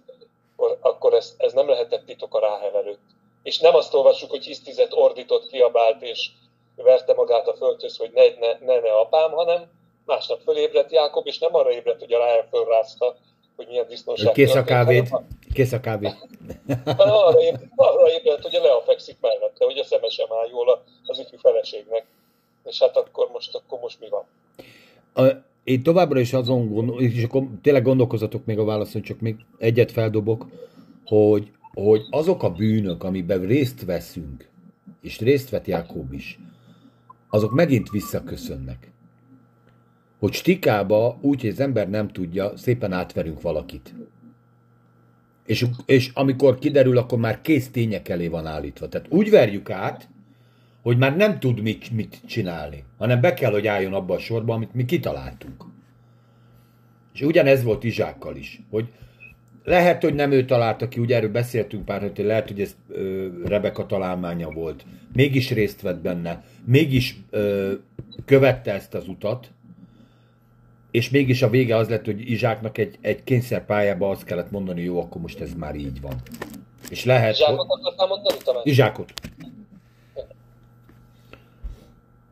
akkor, akkor ez, ez nem lehetett titok a Ráhel előtt. És nem azt olvassuk, hogy hisztizet ordított, kiabált és verte magát a földhöz, hogy ne, ne, ne, ne apám, hanem másnap fölébredt Jákob, és nem arra ébredt, hogy a Ráhel fölrázta, hogy milyen disznóság. Kész a kávéd. Kész a kávé. (laughs) arra, ébredt, arra ébredt, a Lea fekszik mellette, hogy a szeme sem áll jól az ifjú feleségnek. És hát akkor most, akkor most mi van? A, én továbbra is azon gondol, és akkor tényleg gondolkozatok még a válaszon, csak még egyet feldobok, hogy, hogy azok a bűnök, amiben részt veszünk, és részt vett Jákob is, azok megint visszaköszönnek. Hogy stikába, úgy, hogy az ember nem tudja, szépen átverünk valakit. És, és amikor kiderül, akkor már kész tények elé van állítva. Tehát úgy verjük át, hogy már nem tud mit, mit csinálni, hanem be kell, hogy álljon abba a sorba, amit mi kitaláltunk. És ugyanez volt Izsákkal is, hogy lehet, hogy nem ő találta ki, ugye erről beszéltünk pár, hogy lehet, hogy ez ö, Rebeka találmánya volt. Mégis részt vett benne, mégis ö, követte ezt az utat, és mégis a vége az lett, hogy Izsáknak egy, egy kényszerpályába azt kellett mondani, jó, akkor most ez már így van. És lehet... Izsákot akartál mondani talán? Izsákot.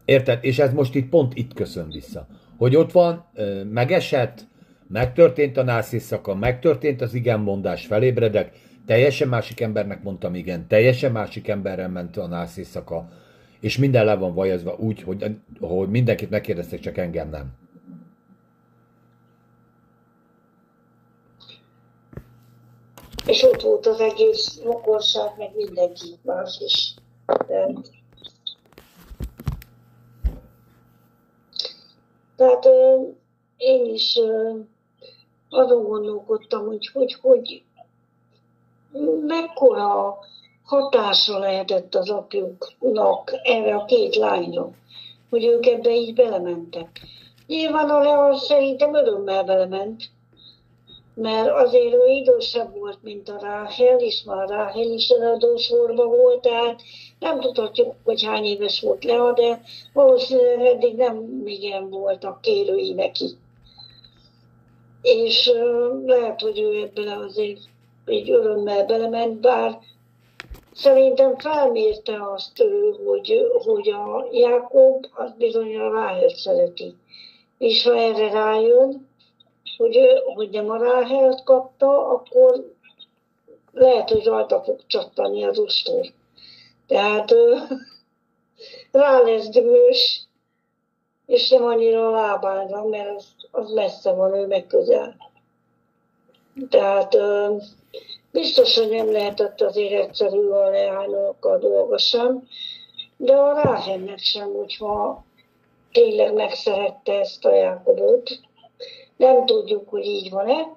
Érted? És ez most itt pont itt köszön vissza. Hogy ott van, megesett, megtörtént a násziszaka, megtörtént az igenmondás, felébredek, teljesen másik embernek mondtam igen, teljesen másik emberrel ment a násziszaka, és minden le van vajazva úgy, hogy, hogy mindenkit megkérdeztek, csak engem nem. És ott volt az egész rokonság, meg mindenki más is. Tehát én is azon gondolkodtam, hogy hogy, hogy mekkora hatása lehetett az apjuknak erre a két lányra, hogy ők ebbe így belementek. Nyilván a Lea szerintem örömmel belement, mert azért ő idősebb volt, mint a Ráhel, és már Ráhel is eladósorban volt, tehát nem tudhatjuk, hogy hány éves volt Lea, de valószínűleg eddig nem igen voltak kérői neki. És lehet, hogy ő ebben azért egy örömmel belement, bár szerintem felmérte azt ő, hogy, hogy a Jákob az bizony a Ráhel szereti. És ha erre rájön, hogy, hogy nem a Ráhelt kapta, akkor lehet, hogy rajta fog csattani az ustor. Tehát (laughs) rá lesz dühös, és nem annyira a lábánra, mert az, az messze van, ő meg közel. Tehát biztos, hogy nem lehetett azért egyszerű a leányok a dolga sem, de a Ráhennek sem, hogyha tényleg megszerette ezt a Jákobot. Nem tudjuk, hogy így van-e,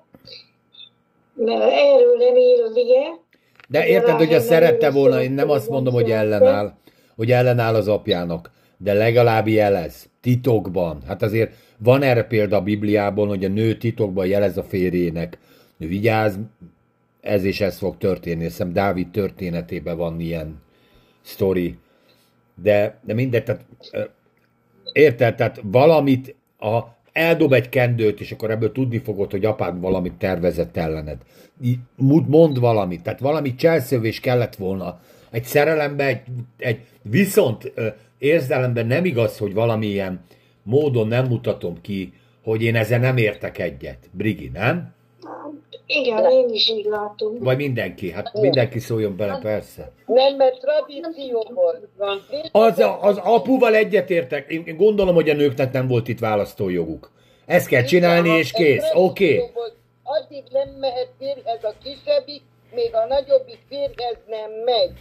mert erről nem ír az ige. De érted, hogy ezt szerette volna, én nem azt mondom, hogy ellenáll, hogy ellenáll az apjának, de legalább jelez, titokban. Hát azért van erre példa a Bibliában, hogy a nő titokban jelez a férjének. Vigyázz, ez és ez fog történni. Hiszem Dávid történetében van ilyen sztori. De, de mindegy, tehát érted, tehát valamit a eldob egy kendőt, és akkor ebből tudni fogod, hogy apád valamit tervezett ellened. Mond valamit, tehát valami cselszövés kellett volna. Egy szerelemben, egy, egy viszont érzelemben nem igaz, hogy valamilyen módon nem mutatom ki, hogy én ezzel nem értek egyet. Brigi, nem? Igen, én is így látom. Vagy mindenki, hát mindenki szóljon bele, persze. Nem, mert tradíció volt. Az, az apuval egyetértek. Én gondolom, hogy a nőknek nem volt itt választójoguk. Ezt kell csinálni, és kész. Oké. volt. Addig nem mehet férjhez a kisebbik, még a nagyobbik férjhez nem megy.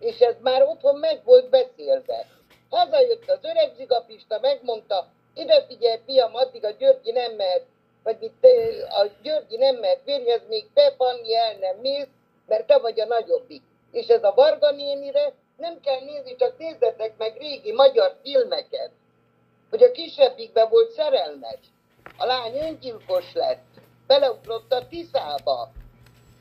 És ez már otthon meg volt beszélve. Hazajött az öreg zigapista, megmondta, ide figyelj, fiam, addig a Györgyi nem mehet, vagy itt a Györgyi nem mehet férjhez, még te, Fanni, el nem mész, mert te vagy a nagyobbik. És ez a Varga nénire nem kell nézni, csak nézzetek meg régi magyar filmeket, hogy a kisebbikben volt szerelmes. A lány öngyilkos lett, beleugrott a Tiszába,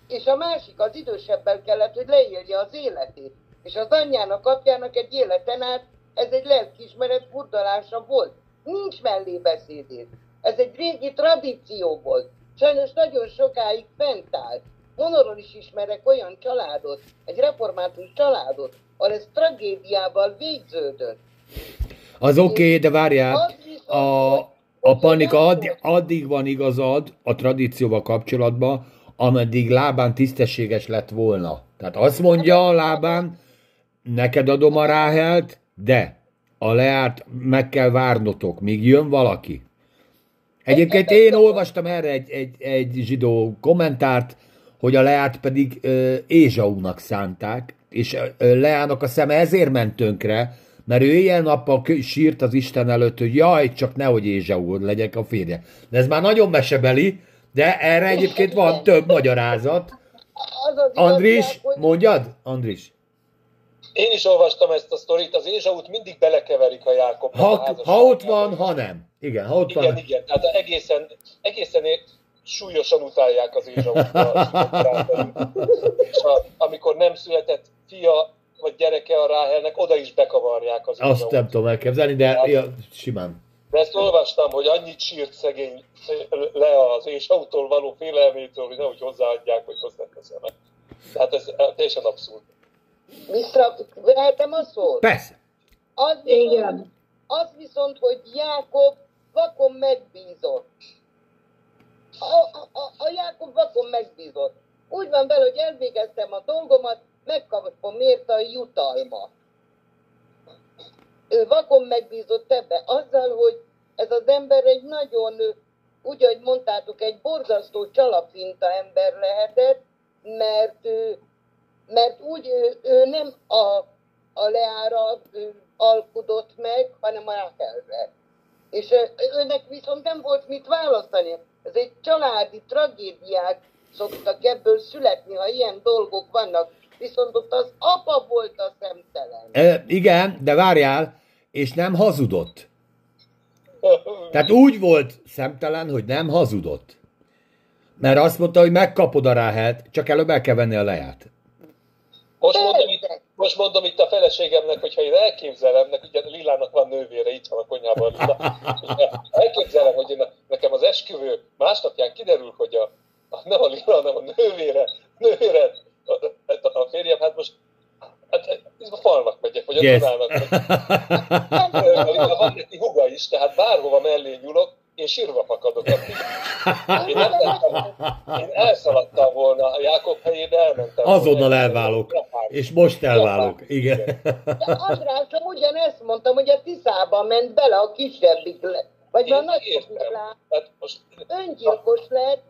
és a másik, az idősebbel kellett, hogy leírja az életét. És az anyjának, apjának egy életen át ez egy lelkiismeret furdalása volt. Nincs mellébeszédés. Ez egy régi tradíció volt. Sajnos nagyon sokáig fent állt. Monoron is ismerek olyan családot, egy református családot, ahol ez tragédiával végződött. Az oké, okay, de várjál. A, a panika volt. addig van igazad a tradícióval kapcsolatban, ameddig lábán tisztességes lett volna. Tehát azt mondja a lábán, neked adom a ráhelt, de a leárt meg kell várnotok, míg jön valaki. Egyébként én olvastam erre egy, egy, egy zsidó kommentárt, hogy a Leát pedig ö, Ézsaunak szánták, és ö, Leának a szeme ezért ment tönkre, mert ő éjjel-nappal sírt az Isten előtt, hogy jaj, csak nehogy Ézsau legyek a férje. De ez már nagyon mesebeli, de erre egyébként van több magyarázat. Az az Andris, igazság, hogy mondjad? Andris. Én is olvastam ezt a sztorit, az Ézsaut mindig belekeverik a Jákobnak a Ha, ha ott van, ha nem. Igen, ha ott Igen, van. igen, tehát egészen, egészen súlyosan utálják az Ézsaut. És a, amikor nem született fia vagy gyereke a Ráhelnek, oda is bekavarják az Azt Ézsaut. nem tudom elképzelni, de ja, simán. De ezt olvastam, hogy annyit sírt szegény le az Ézsautól való félelmétől, hogy nehogy hozzáadják, hogy hozzáteszem. Tehát ez teljesen abszurd. Vissza, vehetem a szót? Persze. Az viszont, Igen. az viszont, hogy Jákob vakon megbízott. A, a, a, a Jákob vakon megbízott. Úgy van vele, hogy elvégeztem a dolgomat, megkapom érte a jutalmat. Ő vakon megbízott ebbe, azzal, hogy ez az ember egy nagyon, úgy, ahogy mondtátok, egy borzasztó csalapinta ember lehetett, mert ő, mert úgy ő, ő nem a, a Leára ő, alkudott meg, hanem a Ráhelre. És ö, őnek viszont nem volt mit választani. Ez egy családi tragédiák szoktak ebből születni, ha ilyen dolgok vannak. Viszont ott az apa volt a szemtelen. E, igen, de várjál, és nem hazudott. Tehát úgy volt szemtelen, hogy nem hazudott. Mert azt mondta, hogy megkapod a ráhelt, csak előbb el kell venni a leját. Most mondom, itt, most mondom itt a feleségemnek, hogyha én elképzelem, nek, ugye Lilának van nővére, itt van a konyhában Lila, elképzelem, hogy én, nekem az esküvő másnapján kiderül, hogy a, a nem a Lila, hanem a nővére, nővére a, a, a férjem, hát most hát, ez a falnak megyek, vagy a Yes. Dunának megyek. Van neki huga is, tehát bárhova mellé nyúlok, én sírva fakadok. Én, nem lettem, én elszaladtam volna a Jákob helyébe, elmentem. Azonnal volna. elválok. És most elválok. Igen. De Andrásom ugyanezt mondtam, hogy a Tiszába ment bele a kisebbik le. Vagy a Én értem. lány. Hát most Öngyilkos lett,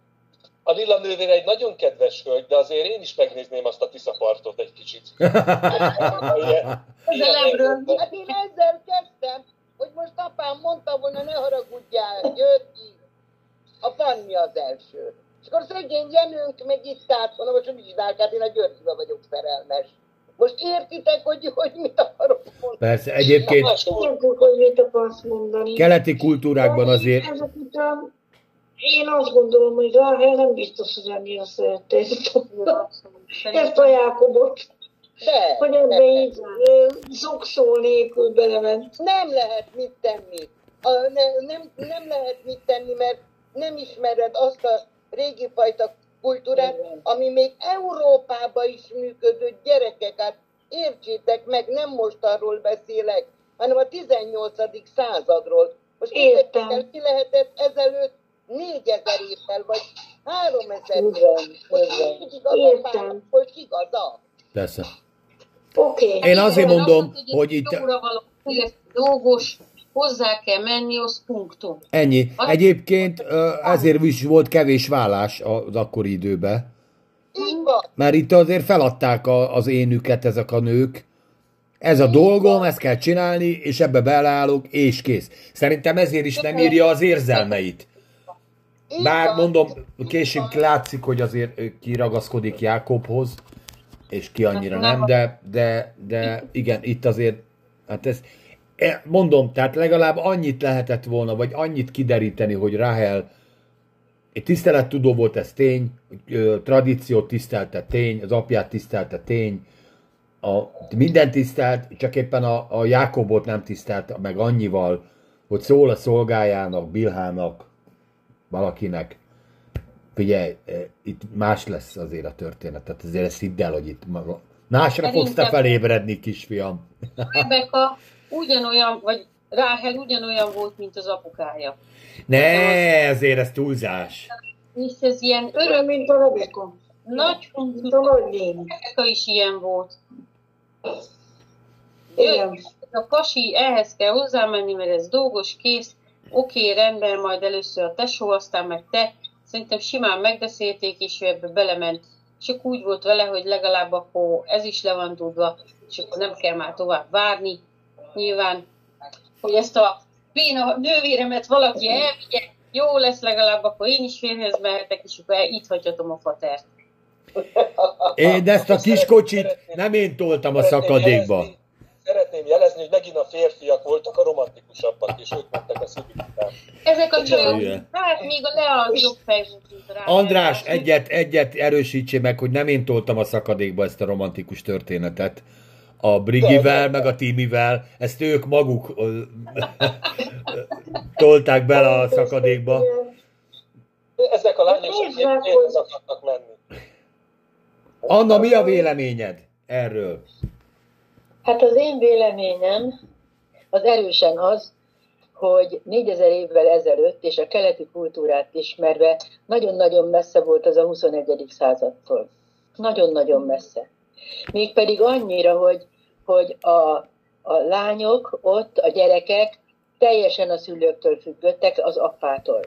a Lilla nővére egy nagyon kedves hölgy, de azért én is megnézném azt a Tiszapartot egy kicsit. (laughs) Ilyen- ilyen- Hát én ezzel kezdtem, hogy most apám mondta volna, ne haragudjál, Györgyi, a Fanni az első. És akkor szegény Jenőnk meg itt állt volna, most mit csinálják, hát én a Györgyibe vagyok szerelmes. Most értitek, hogy, hogy mit akarok mondani? Persze, egyébként Értük, hogy mit akarsz mondani. keleti kultúrákban azért Ezek után én azt gondolom, hogy Ráhel nem biztos, hogy annyira szerette ezt a, ezt a Jákobot, De, hogy ebbe így zokszó nélkül belement. nem lehet mit tenni. A, ne, nem, nem lehet mit tenni, mert nem ismered azt a régi fajta kultúrát, Igen. ami még Európában is működő gyerekek. Hát értsétek meg, nem most arról beszélek, hanem a 18. századról. Most Értem. el, ki lehetett ezelőtt 4000 évvel, vagy 3000 évvel. Igen, Most igen. nincs igaza, Értem. hogy igaza. Persze. Oké. Én azért mondom, az, hogy itt- való, ez dolgos, hozzá kell menni, az punktum. Ennyi. Az- Egyébként ezért is volt kevés vállás az akkori időben. Mert itt azért feladták a, az énüket ezek a nők. Ez a dolgom, ezt kell csinálni, és ebbe beleállok, és kész. Szerintem ezért is nem írja az érzelmeit. Bár mondom, később látszik, hogy azért kiragaszkodik Jákobhoz, és ki annyira nem, de, de, de igen, itt azért, hát ez, e, mondom, tehát legalább annyit lehetett volna, vagy annyit kideríteni, hogy Rahel egy tisztelettudó volt, ez tény, ö, tradíciót tisztelte tény, az apját tisztelte tény, a, minden tisztelt, csak éppen a, a Jákobot nem tisztelt meg annyival, hogy szól a szolgájának, Bilhának, valakinek. Figyelj, eh, itt más lesz azért a történet, tehát azért ezt hidd el, hogy itt maga... Másra fogsz te Szerintem- felébredni, kisfiam. (laughs) Rebeka ugyanolyan, vagy Ráhel ugyanolyan volt, mint az apukája. Ne, ezért ez túlzás. És ez ilyen Öröm, mint a Rebeka. nagy Mint a. Rebeka is ilyen volt. Igen. A pasi ehhez kell hozzámenni, mert ez dolgos, kész, oké, rendben, majd először a tesó, aztán meg te. Szerintem simán megbeszélték, és ő ebbe belement. Csak úgy volt vele, hogy legalább akkor ez is le van tudva, és akkor nem kell már tovább várni. Nyilván, hogy ezt a béna nővéremet valaki elvigye, jó lesz legalább, akkor én is férhez mehetek, és akkor itt hagyhatom a fatert. Én ezt a kis kocsit nem én toltam a szakadékba. Szeretném jelezni, hogy megint a férfiak voltak a romantikusabbak, és ők mentek a szívük után. Ezek a csajok, hát még a Lea az jobb rá. András, egyet, egyet erősítsél meg, hogy nem én toltam a szakadékba ezt a romantikus történetet. A Brigivel, meg a Timivel, ezt ők maguk tolták bele a szakadékba. Ezek a lányok férhez akarnak menni. Anna, mi a véleményed erről? Hát az én véleményem az erősen az, hogy 4000 évvel ezelőtt, és a keleti kultúrát ismerve, nagyon-nagyon messze volt az a 21. századtól. Nagyon-nagyon messze. Mégpedig annyira, hogy, hogy a, a lányok ott, a gyerekek teljesen a szülőktől függöttek, az apától.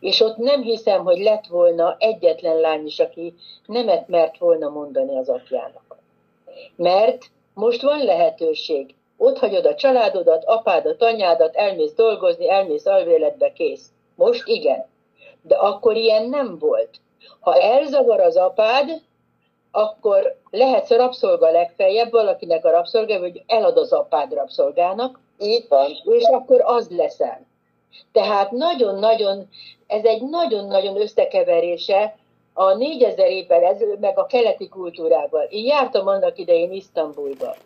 És ott nem hiszem, hogy lett volna egyetlen lány is, aki nemet mert volna mondani az apjának. Mert most van lehetőség. Ott hagyod a családodat, apádat, anyádat, elmész dolgozni, elmész alvéletbe, kész. Most igen. De akkor ilyen nem volt. Ha elzavar az apád, akkor lehetsz a rabszolga legfeljebb, valakinek a rabszolga, vagy elad az apád rabszolgának, Így van. és akkor az leszel. Tehát nagyon-nagyon, ez egy nagyon-nagyon összekeverése a 4000 évvel ezelőtt, meg a keleti kultúrával. Én jártam annak idején Isztambulba,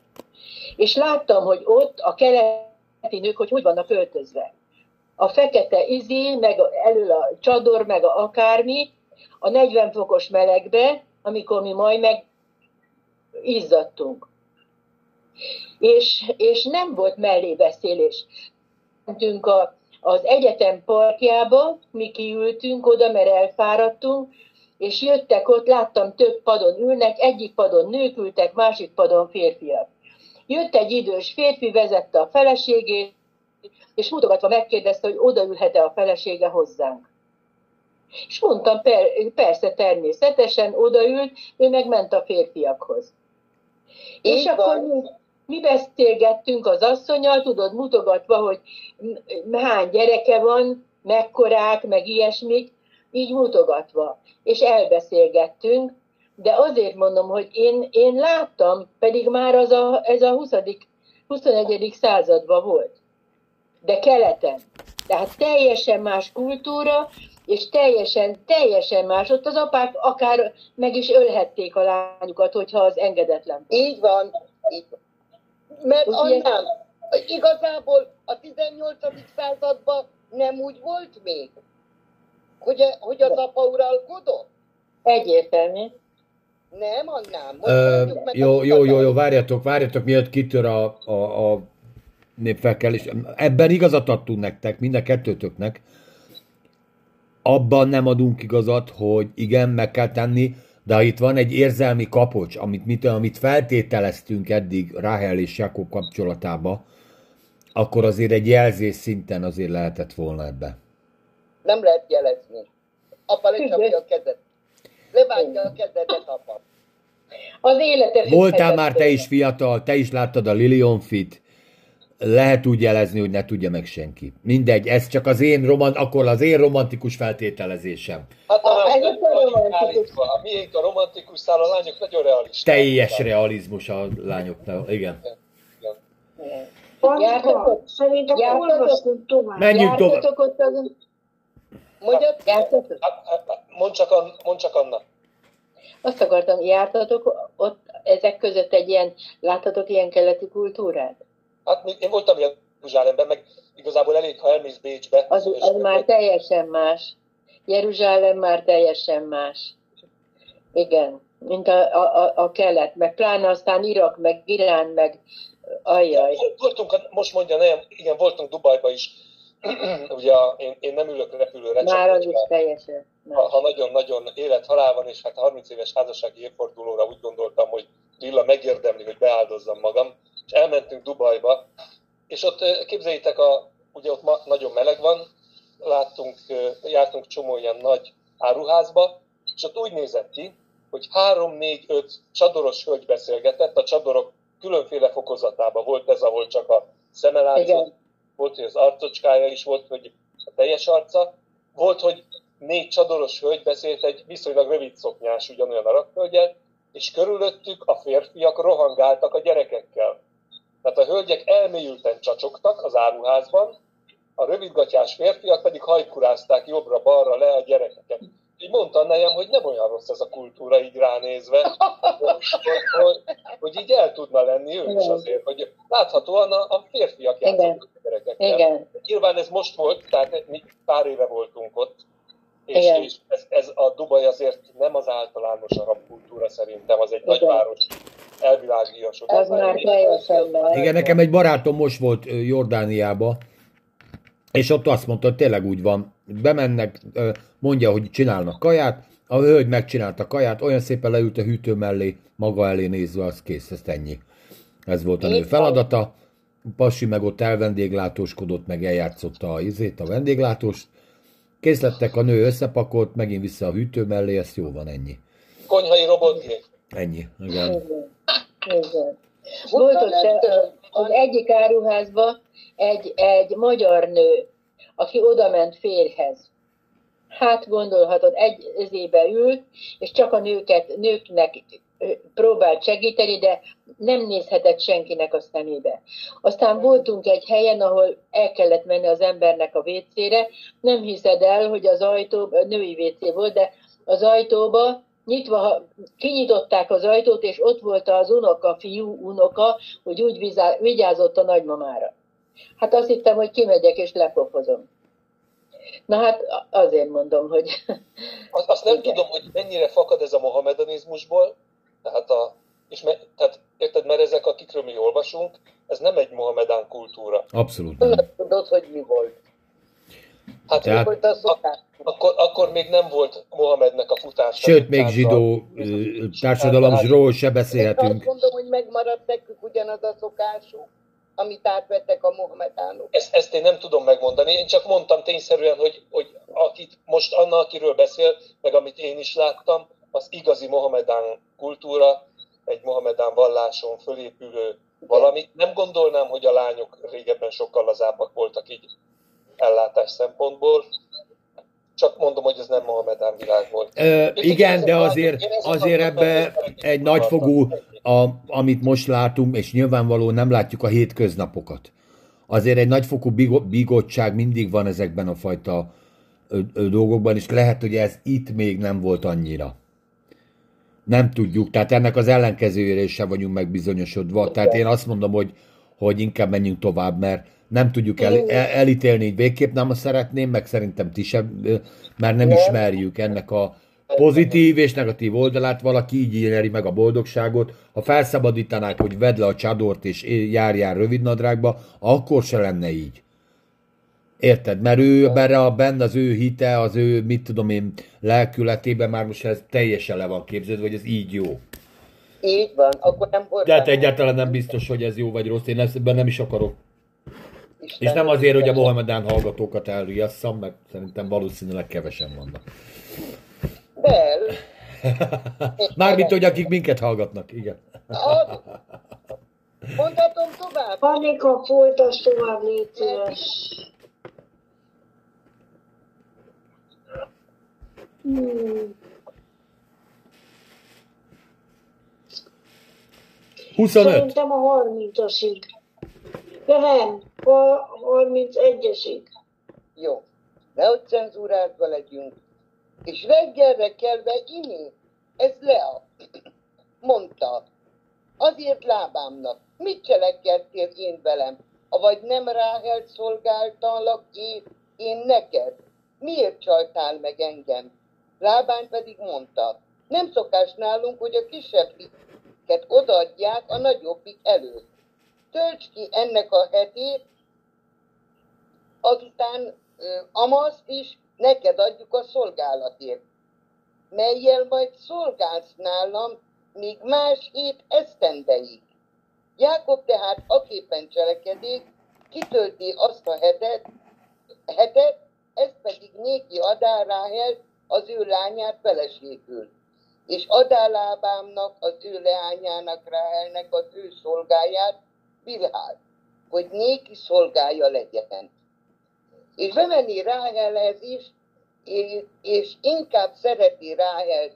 és láttam, hogy ott a keleti nők, hogy hogy vannak öltözve. A fekete izi, meg elől a csador, meg a akármi, a 40 fokos melegbe, amikor mi majd meg izzadtunk. És, és nem volt mellébeszélés. Mentünk a, az egyetem parkjába, mi kiültünk oda, mert elfáradtunk, és jöttek ott, láttam több padon ülnek, egyik padon nők ültek, másik padon férfiak. Jött egy idős férfi, vezette a feleségét, és mutogatva megkérdezte, hogy odaülhet-e a felesége hozzánk. És mondtam, per, persze természetesen odaült, ő meg ment a férfiakhoz. És Így akkor van. mi, mi beszélgettünk az asszonyal, tudod, mutogatva, hogy hány gyereke van, mekkorák, meg ilyesmik, így mutogatva. És elbeszélgettünk, de azért mondom, hogy én, én láttam, pedig már az a, ez a 20. 21. században volt. De keleten. Tehát teljesen más kultúra, és teljesen, teljesen más. Ott az apák akár meg is ölhették a lányukat, hogyha az engedetlen. Így van. Így van. Mert annám, igazából a 18. században nem úgy volt még, hogy, hogy az apa uralkodott? Egyértelmű. Nem, annám. Most Ö, jó, jó, jó, jó, várjatok, várjatok, mielőtt kitör a, a, a népfelkelés. Ebben igazat adtunk nektek, mind a kettőtöknek. Abban nem adunk igazat, hogy igen, meg kell tenni, de ha itt van egy érzelmi kapocs, amit, mit, amit feltételeztünk eddig Rahel és Jakob kapcsolatába, akkor azért egy jelzés szinten azért lehetett volna ebbe. Nem lehet jelezni. Apa lecsapja a kezed. Levágja a kezedet, apa. Az élete Voltál már te is fiatal, te is láttad a Lilion Fit, lehet úgy jelezni, hogy ne tudja meg senki. Mindegy, ez csak az én romant, akkor az én romantikus feltételezésem. Hát Ah, a, ez a, a romantikus. a miénk a romantikus szál, a lányok nagyon realisták. Teljes realizmus a lányoknál, igen. Igen. Jártatok? Szerintem olvastunk tovább. Menjünk tovább. Jártatok ott az... Mondjad? Jártatok? Hát, hát, Mondd csak, mondd csak Anna. Azt akartam, jártatok ott ezek között egy ilyen, láttatok ilyen keleti kultúrát? Hát én voltam Jeruzsálemben, meg igazából elég, ha elmész Bécsbe. Az, az már teljesen más. Jeruzsálem már teljesen más. Igen, mint a, a, a, kelet, meg pláne aztán Irak, meg Irán, meg ajjaj. Voltunk, most mondja, nem, igen, voltunk Dubajba is. (clears throat) Ugye a- én, én nem ülök repülőre, Már az is teljesen ha, ha nagyon-nagyon élet-halál van, és hát 30 éves házassági évfordulóra úgy gondoltam, hogy Lilla megérdemli, hogy beáldozzam magam, és elmentünk Dubajba, és ott képzeljétek, a, ugye ott ma nagyon meleg van, láttunk, jártunk csomó ilyen nagy áruházba, és ott úgy nézett ki, hogy három, négy, öt csadoros hölgy beszélgetett, a csadorok különféle fokozatában volt ez, ahol csak a szeme látszott, Igen. Volt, hogy az arcocskája is volt, hogy a teljes arca, volt, hogy négy csadoros hölgy beszélt egy viszonylag rövid szoknyás, ugyanolyan arakhölgyel, és körülöttük a férfiak rohangáltak a gyerekekkel. Tehát a hölgyek elmélyülten csacsogtak az áruházban, a rövidgatyás férfiak pedig hajkurázták jobbra-balra le a gyerekeket. Így mondta nejem, hogy nem olyan rossz ez a kultúra így ránézve, hogy, hogy, hogy így el tudna lenni ő is azért, hogy láthatóan a, a férfiak játszottak a gyerekekkel. Igen, Nyilván ez most volt, tehát mi pár éve voltunk ott, és, Igen. és ez, ez a Dubaj azért nem az általános arab kultúra szerintem, az egy Igen. nagyváros, elvilágiasodott. az már teljesen. Igen, nekem egy barátom most volt Jordániába, és ott azt mondta, hogy tényleg úgy van, bemennek, mondja, hogy csinálnak kaját, a hölgy megcsinálta a kaját, olyan szépen leült a hűtő mellé, maga elé nézve, az kész, ez ennyi. Ez volt a nő feladata. Pasi meg ott elvendéglátóskodott, meg eljátszotta a izét, a vendéglátóst. Kész lettek, a nő összepakolt, megint vissza a hűtő mellé, ez jó van, ennyi. Konyhai robotgép. Ennyi, igen. Igen. Igen. Volt ott az egyik áruházban egy, egy magyar nő, aki oda ment férjhez. Hát gondolhatod, egy ezébe ült, és csak a nőket, nőknek próbált segíteni, de nem nézhetett senkinek a szemébe. Aztán voltunk egy helyen, ahol el kellett menni az embernek a vécére. Nem hiszed el, hogy az ajtó, női vécé volt, de az ajtóba nyitva, kinyitották az ajtót, és ott volt az unoka, fiú unoka, hogy úgy vigyázott a nagymamára. Hát azt hittem, hogy kimegyek és lepofozom. Na hát azért mondom, hogy Azt, azt nem Igen. tudom, hogy mennyire fakad ez a mohamedanizmusból, tehát, a, és me, tehát érted, mert ezek, akikről mi olvasunk, ez nem egy mohamedán kultúra. Abszolút nem. Tudod, hogy mi volt? Hát Tehát- Mi volt a szokás? akkor, akkor még nem volt Mohamednek a futása. Sőt, még zsidó társadalomról se Én azt beszélhetünk. mondom, hogy megmaradt nekük ugyanaz a szokásuk, amit átvettek a mohamedánok. Ezt, ezt én nem tudom megmondani, én csak mondtam tényszerűen, hogy, hogy akit most Anna, akiről beszél, meg amit én is láttam, az igazi mohamedán kultúra, egy mohamedán valláson fölépülő valami. Nem gondolnám, hogy a lányok régebben sokkal lazábbak voltak így ellátás szempontból, csak mondom, hogy ez nem mohamedán világ volt. Ö, igen, de azért, azért ebbe egy nagyfogú, a, amit most látunk, és nyilvánvaló nem látjuk a hétköznapokat. Azért egy nagyfokú bigo- bigottság mindig van ezekben a fajta ö, ö, dolgokban, és lehet, hogy ez itt még nem volt annyira. Nem tudjuk, tehát ennek az ellenkezőjére sem vagyunk megbizonyosodva. Tehát én azt mondom, hogy, hogy inkább menjünk tovább, mert nem tudjuk el, el, elítélni, így végképp nem azt szeretném, meg szerintem ti sem, mert nem ismerjük ennek a pozitív és negatív oldalát, valaki így éleri meg a boldogságot. Ha felszabadítanák, hogy vedd le a csadort és járjál rövidnadrágba, akkor se lenne így. Érted? Mert ő benne, a, benne az ő hite, az ő, mit tudom én, lelkületében már most ez teljesen le van képződve, hogy ez így jó. Így van, akkor nem volt. De hát egyáltalán nem biztos, hogy ez jó vagy rossz. Én ebben nem is akarok Isten És nem azért, hogy a. Mohamedán hallgatókat elriasszam, mert szerintem valószínűleg kevesen vannak. De, (laughs) Mármint, hogy akik minket hallgatnak, igen. az, mondhatom tovább? Annika, folytasd tovább, légy szíves. Hmm. 25. Szerintem a 30-asig. Nem, a 31-esig. Jó, nehogy cenzúrázva legyünk. És reggelre kelve inni, ez Lea (clears throat) mondta. Azért lábámnak, mit cselekedtél én velem? Avagy nem Ráhelt szolgáltalak én, én neked? Miért csaltál meg engem? Lábán pedig mondta, nem szokás nálunk, hogy a kisebbiket odaadják a nagyobbik előtt. Tölts ki ennek a hetét, azután ö, Amaszt is neked adjuk a szolgálatért, melyel majd szolgálsz nálam, míg más hét esztendeig. Jákob tehát aképpen cselekedik, kitölti azt a hetet, hetet ezt pedig néki adá Ráhel az ő lányát feleségül. És adá Lábámnak, az ő leányának, Ráhelnek az ő szolgáját, Bilhát, hogy néki szolgája legyen és bemenni Ráhelhez is, és, inkább szereti Ráhel,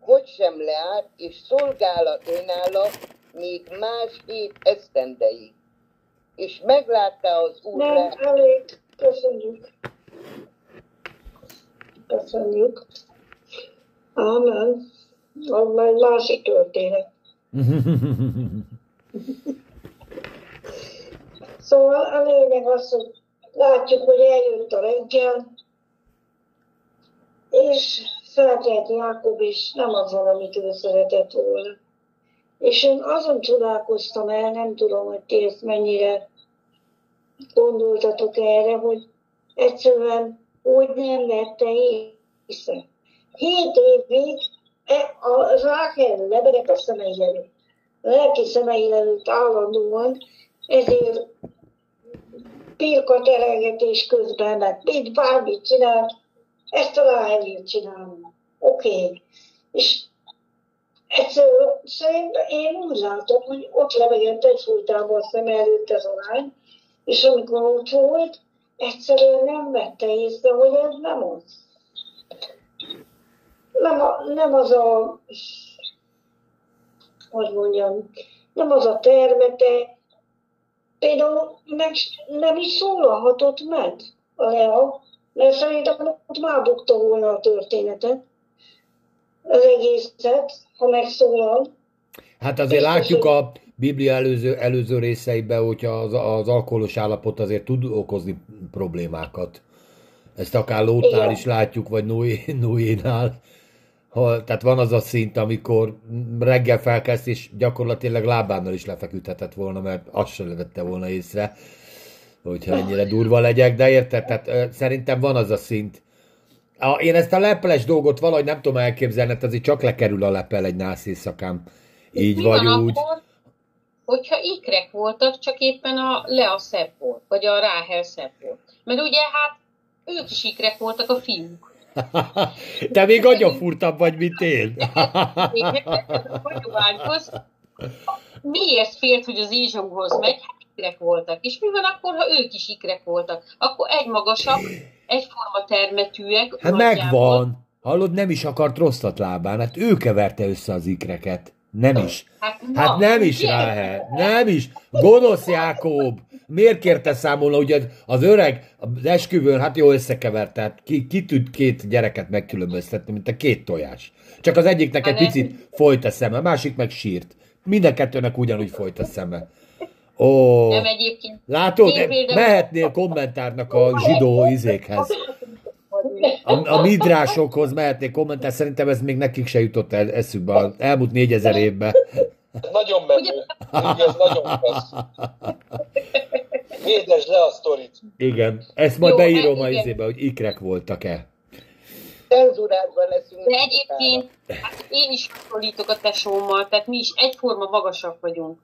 hogy sem leállt, és szolgála önála, míg más hét esztendeig. És meglátta az úr Nem, elég. Köszönjük. Köszönjük. Ámen. Már egy másik történet. (laughs) Szóval a lényeg az, hogy látjuk, hogy eljött a reggel, és felkelt Jákob, és nem azzal, amit ő szeretett volna. És én azon csodálkoztam el, nem tudom, hogy ti ezt mennyire gondoltatok erre, hogy egyszerűen úgy nem vette észre. Hét évig e- a Rákel lebegett a szemei előtt. A lelki szemei előtt állandóan, ezért pirka terelgetés közben, meg mit bármit csinál, ezt a Ráhelért csinálom. Oké. Okay. És egyszerűen szerintem én úgy látom, hogy ott lebegett egyfolytában a szem előtt ez a lány, és amikor ott volt, egyszerűen nem vette észre, hogy ez nem az. Nem, a, nem az a, hogy mondjam, nem az a termete, például meg, nem is szólalhatott meg a Lea, mert szerintem ott már bukta volna a történetet, az egészet, ha megszólal. Hát azért Biztos, látjuk hogy- a Biblia előző, előző részeiben, hogyha az, az alkoholos állapot azért tud okozni problémákat. Ezt akár Lótnál Igen. is látjuk, vagy Noé, Noénál. Ha, tehát van az a szint, amikor reggel felkelsz, és gyakorlatilag lábánnal is lefeküdhetett volna, mert azt se vette volna észre, hogyha ennyire durva legyek, de érted? Tehát ö, szerintem van az a szint. A, én ezt a lepeles dolgot valahogy nem tudom elképzelni, hát azért csak lekerül a lepel egy nász éjszakán. Így Mi vagy úgy. akkor, hogyha ikrek voltak, csak éppen a Lea szebb volt, vagy a Ráhel szebb volt. Mert ugye hát ők is ikrek voltak a fiúk. Te még agyafurtabb vagy, mint én. Miért félt, hogy az Ézsóhoz megy? Hát ikrek voltak. És mi van akkor, ha ők is ikrek voltak? Akkor egy magasabb, egyforma termetűek. Hát megvan. Hallod, nem is akart rosszat lábán, hát ő keverte össze az ikreket. Nem is. Hát, Hát nem is? Ráhel, nem is. Gonosz Jákob. Miért kérte számolna, hogy az, öreg az esküvőn, hát jó összekevert, tehát ki, ki tud két gyereket megkülönböztetni, mint a két tojás. Csak az egyiknek egy Hát picit folyt a szeme, a másik meg sírt. Mind a kettőnek ugyanúgy folyt a szeme. Ó, Nem egyébként. látod, mehetnél kommentárnak a zsidó izékhez. A, a midrásokhoz mehetnék kommentál, szerintem ez még nekik se jutott el eszükbe az elmúlt négyezer évben. Ez nagyon menő. Ez nagyon klassz. (laughs) Védesd le a sztorit. Igen, ezt majd Jó, beírom hát a igen. izébe, hogy ikrek voltak-e. cenzúrázva leszünk. De egyébként hát én is hasonlítok a tesómmal, tehát mi is egyforma magasak vagyunk.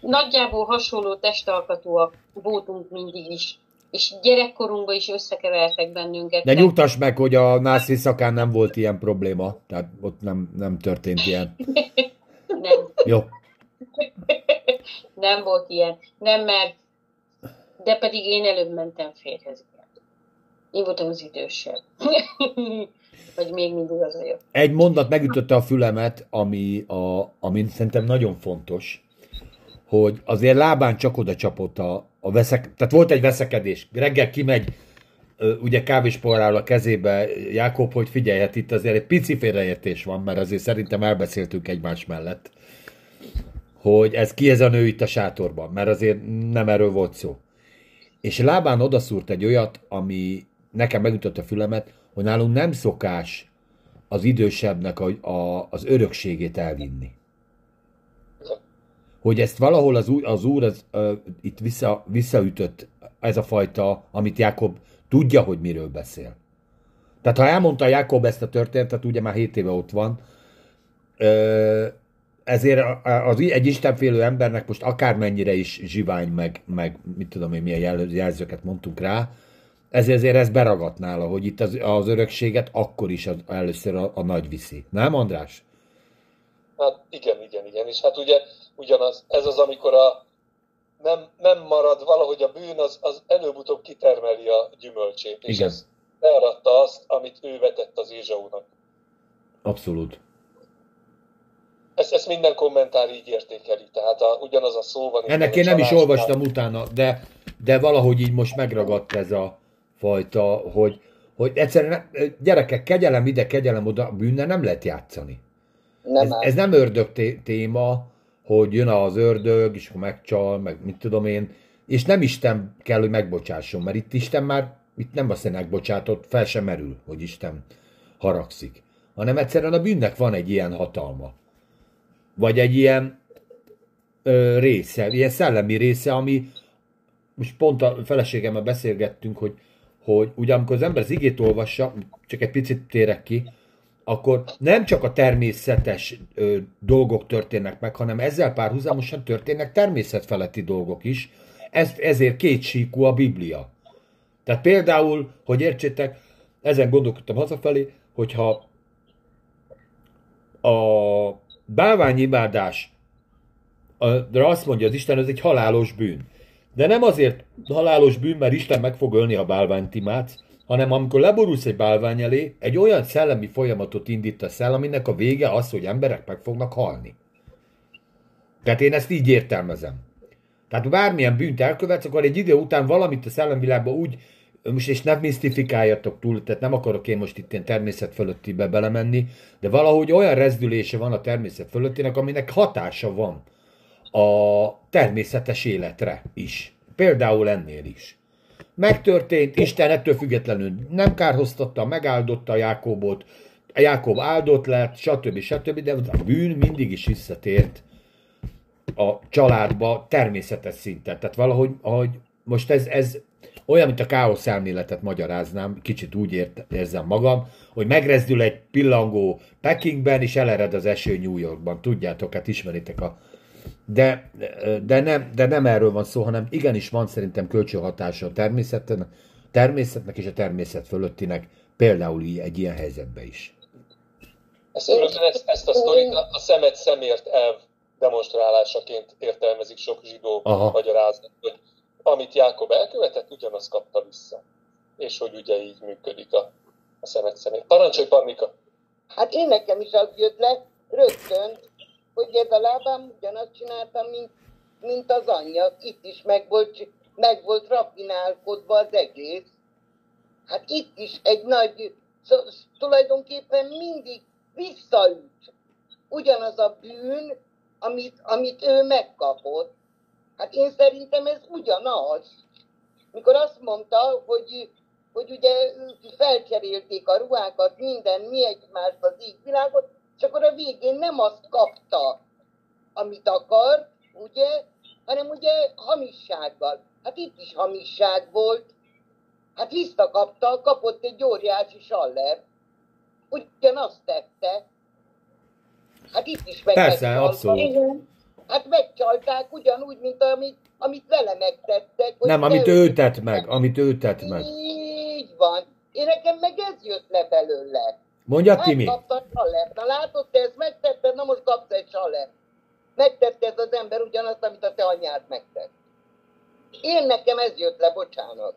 nagyjából hasonló testalkatúak voltunk mindig is, és gyerekkorunkban is összekevertek bennünket. De nyugtass meg, hogy a Nászi szakán nem volt ilyen probléma, tehát ott nem, nem történt ilyen. (laughs) Nem. Jó. (laughs) Nem volt ilyen. Nem, mert de pedig én előbb mentem férhez. Én voltam az idősebb. (laughs) Vagy még mindig az vagyok. Egy mondat megütötte a fülemet, ami, a, ami szerintem nagyon fontos, hogy azért lábán csak oda csapott a, a veszek, tehát volt egy veszekedés. Reggel kimegy, ugye kávéspoharral a kezébe Jákob, hogy figyelj, hát itt azért egy pici félreértés van, mert azért szerintem elbeszéltünk egymás mellett, hogy ez ki ez a nő itt a sátorban, mert azért nem erről volt szó. És lábán odaszúrt egy olyat, ami nekem megütött a fülemet, hogy nálunk nem szokás az idősebbnek a, a, az örökségét elvinni. Hogy ezt valahol az, úr- az úr az, uh, itt vissza, visszaütött ez a fajta, amit Jákob tudja, hogy miről beszél. Tehát ha elmondta Jákob ezt a történetet, ugye már 7 éve ott van, ö, ezért az, egy istenfélő embernek most akármennyire is zsivány, meg, meg mit tudom én, milyen jel- jelzőket mondtunk rá, ezért, ezért ez beragadt nála, hogy itt az, az örökséget akkor is az, először a, a nagy viszi. Nem, András? Hát igen, igen, igen. És hát ugye ugyanaz, ez az, amikor a nem, nem marad, valahogy a bűn az, az előbb-utóbb kitermeli a gyümölcsét. És Igen. ez elratta azt, amit ő vetett az Ézsaunak. Abszolút. Ezt, ezt minden kommentár így értékeli. Tehát a, ugyanaz a szó van. Ennek én nem is olvastam utána, de, de valahogy így most megragadt ez a fajta, hogy, hogy egyszerűen nem- gyerekek, kegyelem ide, kegyelem oda, bűnnel nem lehet játszani. Nem Ez, áll. ez nem ördög té- téma, hogy jön az ördög, és akkor megcsal, meg mit tudom én, és nem Isten kell, hogy megbocsásson, mert itt Isten már, itt nem azt, hogy megbocsátott, fel sem merül, hogy Isten haragszik, hanem egyszerűen a bűnnek van egy ilyen hatalma. Vagy egy ilyen ö, része, ilyen szellemi része, ami most pont a feleségemmel beszélgettünk, hogy, hogy ugye amikor az ember az igét olvassa, csak egy picit térek ki, akkor nem csak a természetes ö, dolgok történnek meg, hanem ezzel párhuzamosan történnek természetfeletti dolgok is. Ez, ezért kétsíkú a Biblia. Tehát például, hogy értsétek, ezen gondolkodtam hazafelé, hogyha a bálványimádás de azt mondja az Isten, ez egy halálos bűn. De nem azért halálos bűn, mert Isten meg fog ölni a bálványt imádsz, hanem amikor leborulsz egy bálvány elé, egy olyan szellemi folyamatot indítasz el, aminek a vége az, hogy emberek meg fognak halni. Tehát én ezt így értelmezem. Tehát bármilyen bűnt elkövetsz, akkor egy idő után valamit a szellemvilágban úgy, most és nem misztifikáljatok túl, tehát nem akarok én most itt ilyen természet fölöttibe belemenni, de valahogy olyan rezdülése van a természet fölöttinek, aminek hatása van a természetes életre is. Például ennél is. Megtörtént, Isten ettől függetlenül nem kárhoztatta, megáldotta Jákobot, Jákob áldott lett, stb. stb. De a bűn mindig is visszatért a családba természetes szinten. Tehát valahogy, ahogy most ez, ez olyan, mint a káosz elméletet magyaráznám, kicsit úgy ért, érzem magam, hogy megrezdül egy pillangó Pekingben, és elered az eső New Yorkban. Tudjátok, hát ismeritek a... De, de, nem, de nem erről van szó, hanem igenis van szerintem kölcsönhatása a természetnek, természetnek és a természet fölöttinek, például egy ilyen helyzetben is. Ezt, ezt, ezt a sztorit a szemet szemért elv demonstrálásaként értelmezik sok zsidó magyarázat, hogy amit Jákob elkövetett, ugyanazt kapta vissza. És hogy ugye így működik a, a szemet szemért. Parancsolj, Pannika! Hát én nekem is az jött le rögtön, hogy ez a lábám ugyanazt csináltam, mint, mint az anyja. Itt is meg volt, meg volt rafinálkodva az egész. Hát itt is egy nagy, szó, tulajdonképpen mindig visszaüt. Ugyanaz a bűn, amit, amit ő megkapott. Hát én szerintem ez ugyanaz. Mikor azt mondta, hogy, hogy ugye felcserélték a ruhákat, minden, mi egymást az égvilágot, és akkor a végén nem azt kapta, amit akar, ugye, hanem ugye hamissággal. Hát itt is hamisság volt. Hát visszakapta, kapott egy óriási saller. Ugyanazt tette. Hát itt is meg Persze, abszolút. Igen. Hát megcsalták ugyanúgy, mint amit, amit vele megtettek. hogy Nem, amit ő tett meg, amit ő tett meg. Így van. Én nekem meg ez jött le belőle. Mondja, Timi? Megkapta salert. Na látod, te ezt megtetted, na most kapsz egy salert. Megtette ez az ember ugyanazt, amit a te anyád megtett. Én nekem ez jött le, bocsánat.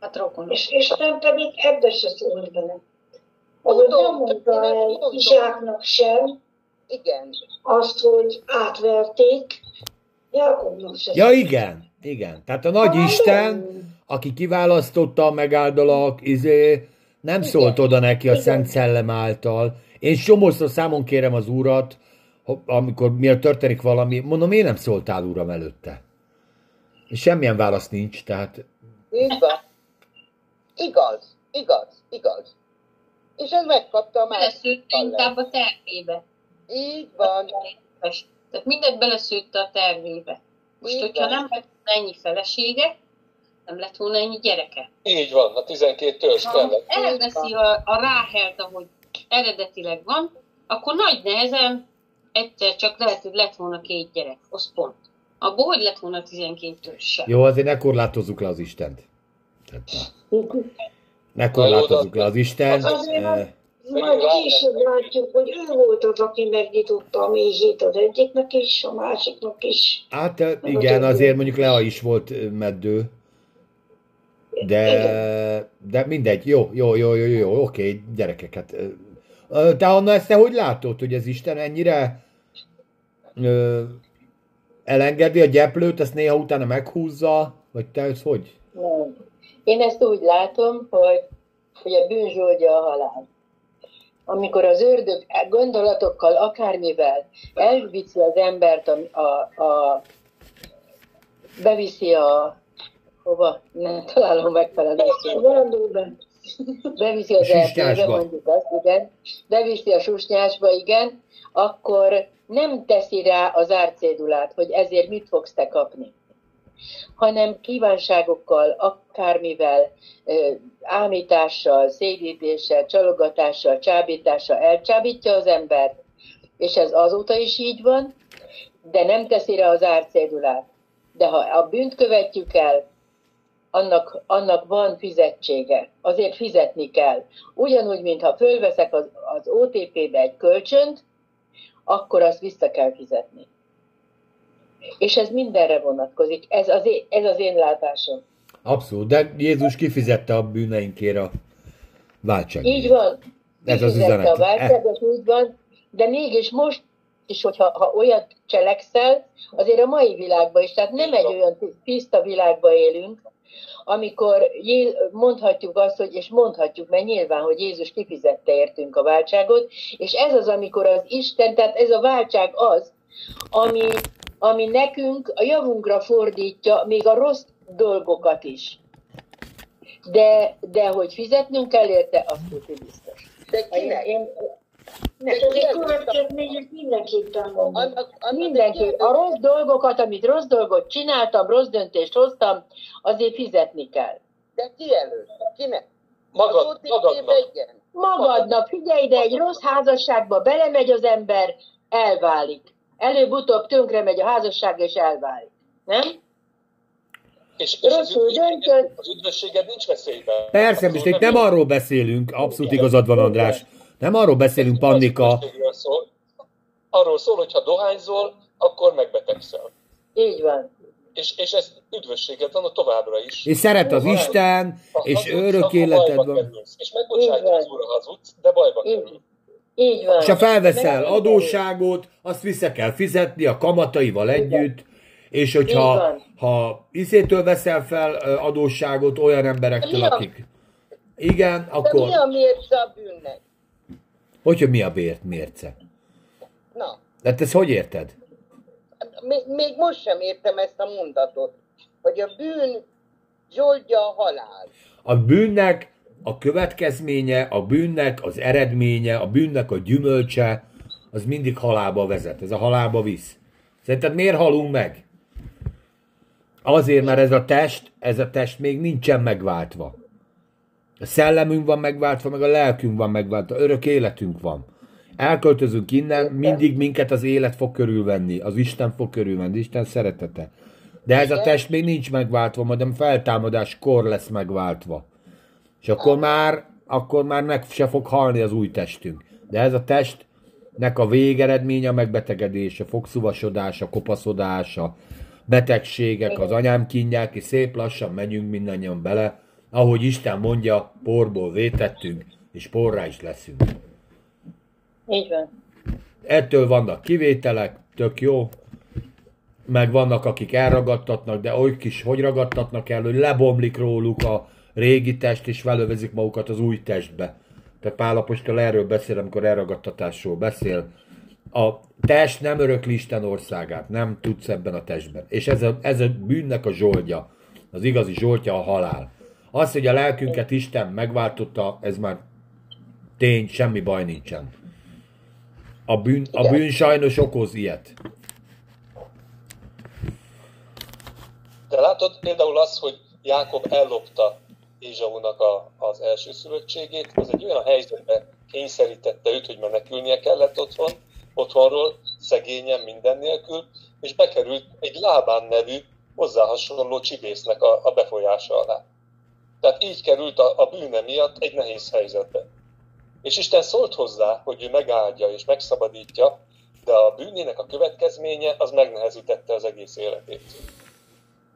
Hát rokon. És Isten pedig ebbe se szólt bele. Ahogy Tudom, nem mondta el. Izsáknak sem Igen. azt, hogy átverték, Jákobnak. Ja, igen, igen. Tehát a nagy Isten, aki kiválasztotta a megáldalak, izé, nem szólt oda neki a Igen. Szent Szellem által. Én somószor számon kérem az Urat, ha- amikor miért történik valami, mondom, én nem szóltál, Uram, előtte. És semmilyen válasz nincs, tehát Így van. Igaz, igaz, igaz. És ez megkapta a másik inkább a tervébe. Így van. Tehát mindent beleszőtte a tervébe. Most, Így hogyha van. nem lett volna ennyi felesége, nem lett volna ennyi gyereke. Így van, a 12 törzs kellett. elveszi a, a ráhelt, ahogy eredetileg van, akkor nagy nehezen egyszer csak lehet, hogy lett volna két gyerek. Az pont. Abból hogy lett volna 12 törzs jó, azért ne korlátozzuk le az Istent. Tehát, ne korlátozzuk le az Istent. Azért van- Eh, Majd később látjuk, hogy ő volt az, aki megnyitotta a mézét az egyiknek is, a másiknak is. Hát igen, azért mondjuk Lea is volt meddő. De, de mindegy, jó, jó, jó, jó, jó, oké, gyerekeket. eh, Te Anna, ezt te hogy látod, hogy az Isten ennyire ö, elengedi a gyeplőt, ezt néha utána meghúzza, vagy te ezt hogy? Nem. Én ezt úgy látom, hogy, hogy a bűn zsoldja a halál. Amikor az ördög gondolatokkal, akármivel elviszi az embert, a, a, a, beviszi a hova, nem találom megfelelő szót. Beviszi az erdőbe, mondjuk azt, igen, beviszi a susnyásba, igen, akkor nem teszi rá az árcédulát, hogy ezért mit fogsz te kapni hanem kívánságokkal, akármivel, ámítással, szédítéssel, csalogatással, csábítással elcsábítja az embert, és ez azóta is így van, de nem teszi rá az árcédulát. De ha a bűnt követjük el, annak, annak van fizetsége. Azért fizetni kell. Ugyanúgy, mintha fölveszek az, az OTP-be egy kölcsönt, akkor azt vissza kell fizetni. És ez mindenre vonatkozik. Ez az én, ez az én látásom. Abszolút, de Jézus kifizette a bűneinkért a váltság. Így van. Ez az üzenet. A válságot, úgy van, de mégis most is, hogyha ha olyat cselekszel, azért a mai világban is, tehát nem egy olyan tiszta világban élünk, amikor mondhatjuk azt, hogy, és mondhatjuk, mert nyilván, hogy Jézus kifizette értünk a váltságot, és ez az, amikor az Isten, tehát ez a váltság az, ami, ami nekünk a javunkra fordítja még a rossz dolgokat is. De, de hogy fizetnünk kell érte, azt tudni biztos. De kinek? én, És azért következmények mindenképpen van. Annak, annak mindenki, a rossz dolgokat, amit rossz dolgot csináltam, rossz döntést hoztam, azért fizetni kell. De ki előtt? Kinek? Magad, magadnak. Magadnak, figyelj ide, egy rossz házasságba belemegy az ember, elválik. Előbb-utóbb tönkre megy a házasság, és elválik. Nem? És, és az, döntött. az üdvösséged nincs veszélyben. Persze, most itt nem arról beszélünk, abszolút igazad van, András. Nem arról beszélünk, Pannika. Szól. Arról szól, hogy ha dohányzol, akkor megbetegszel. Így van. És, és ez üdvösséged van a továbbra is. És szeret az Isten, és örök életed van. kerülsz. És van. az úr, ha hazudsz, de bajba kerül. Így, van. És ha felveszel Meg- adósságot, azt vissza kell fizetni a kamataival együtt, és hogyha ha iszétől veszel fel adósságot olyan emberektől, Mi a- akik... Igen, De akkor... mi a mérce a bűnnek? Hogy, hogy mi a bért mérce? Na, De te ezt hogy érted? még, még most sem értem ezt a mondatot, hogy a bűn zsoldja a halál. A bűnnek a következménye, a bűnnek az eredménye, a bűnnek a gyümölcse, az mindig halálba vezet. Ez a halálba visz. Szerinted miért halunk meg? Azért, mert ez a test, ez a test még nincsen megváltva. A szellemünk van megváltva, meg a lelkünk van megváltva, örök életünk van. Elköltözünk innen, mindig minket az élet fog körülvenni, az Isten fog körülvenni, Isten szeretete. De ez a test még nincs megváltva, majd a feltámadás kor lesz megváltva. És akkor már, akkor már meg se fog halni az új testünk. De ez a testnek a végeredménye a megbetegedése, fogszuvasodása, kopaszodása, betegségek, az anyám kínják, és szép lassan megyünk mindannyian bele, ahogy Isten mondja, porból vétettünk, és porrá is leszünk. Így van. Ettől vannak kivételek, tök jó, meg vannak, akik elragadtatnak, de oly kis, hogy ragadtatnak el, hogy lebomlik róluk a régi test, és felövezik magukat az új testbe. Tehát Pálapostól erről beszél, amikor elragadtatásról beszél. A test nem örökli Isten országát, nem tudsz ebben a testben. És ez a, ez a bűnnek a zsoltja, az igazi zsoltja a halál. Az, hogy a lelkünket Isten megváltotta, ez már tény, semmi baj nincsen. A bűn, a bűn sajnos okoz ilyet. De látod például az, hogy Jákob ellopta Ézsaúnak a, az első szülöttségét, az egy olyan helyzetbe kényszerítette őt, hogy menekülnie kellett otthon, otthonról, szegényen, minden nélkül, és bekerült egy Lábán nevű, hozzá hasonló csibésznek a, a befolyása alá. Tehát így került a, a bűne miatt egy nehéz helyzetbe. És Isten szólt hozzá, hogy ő megáldja és megszabadítja, de a bűnének a következménye az megnehezítette az egész életét.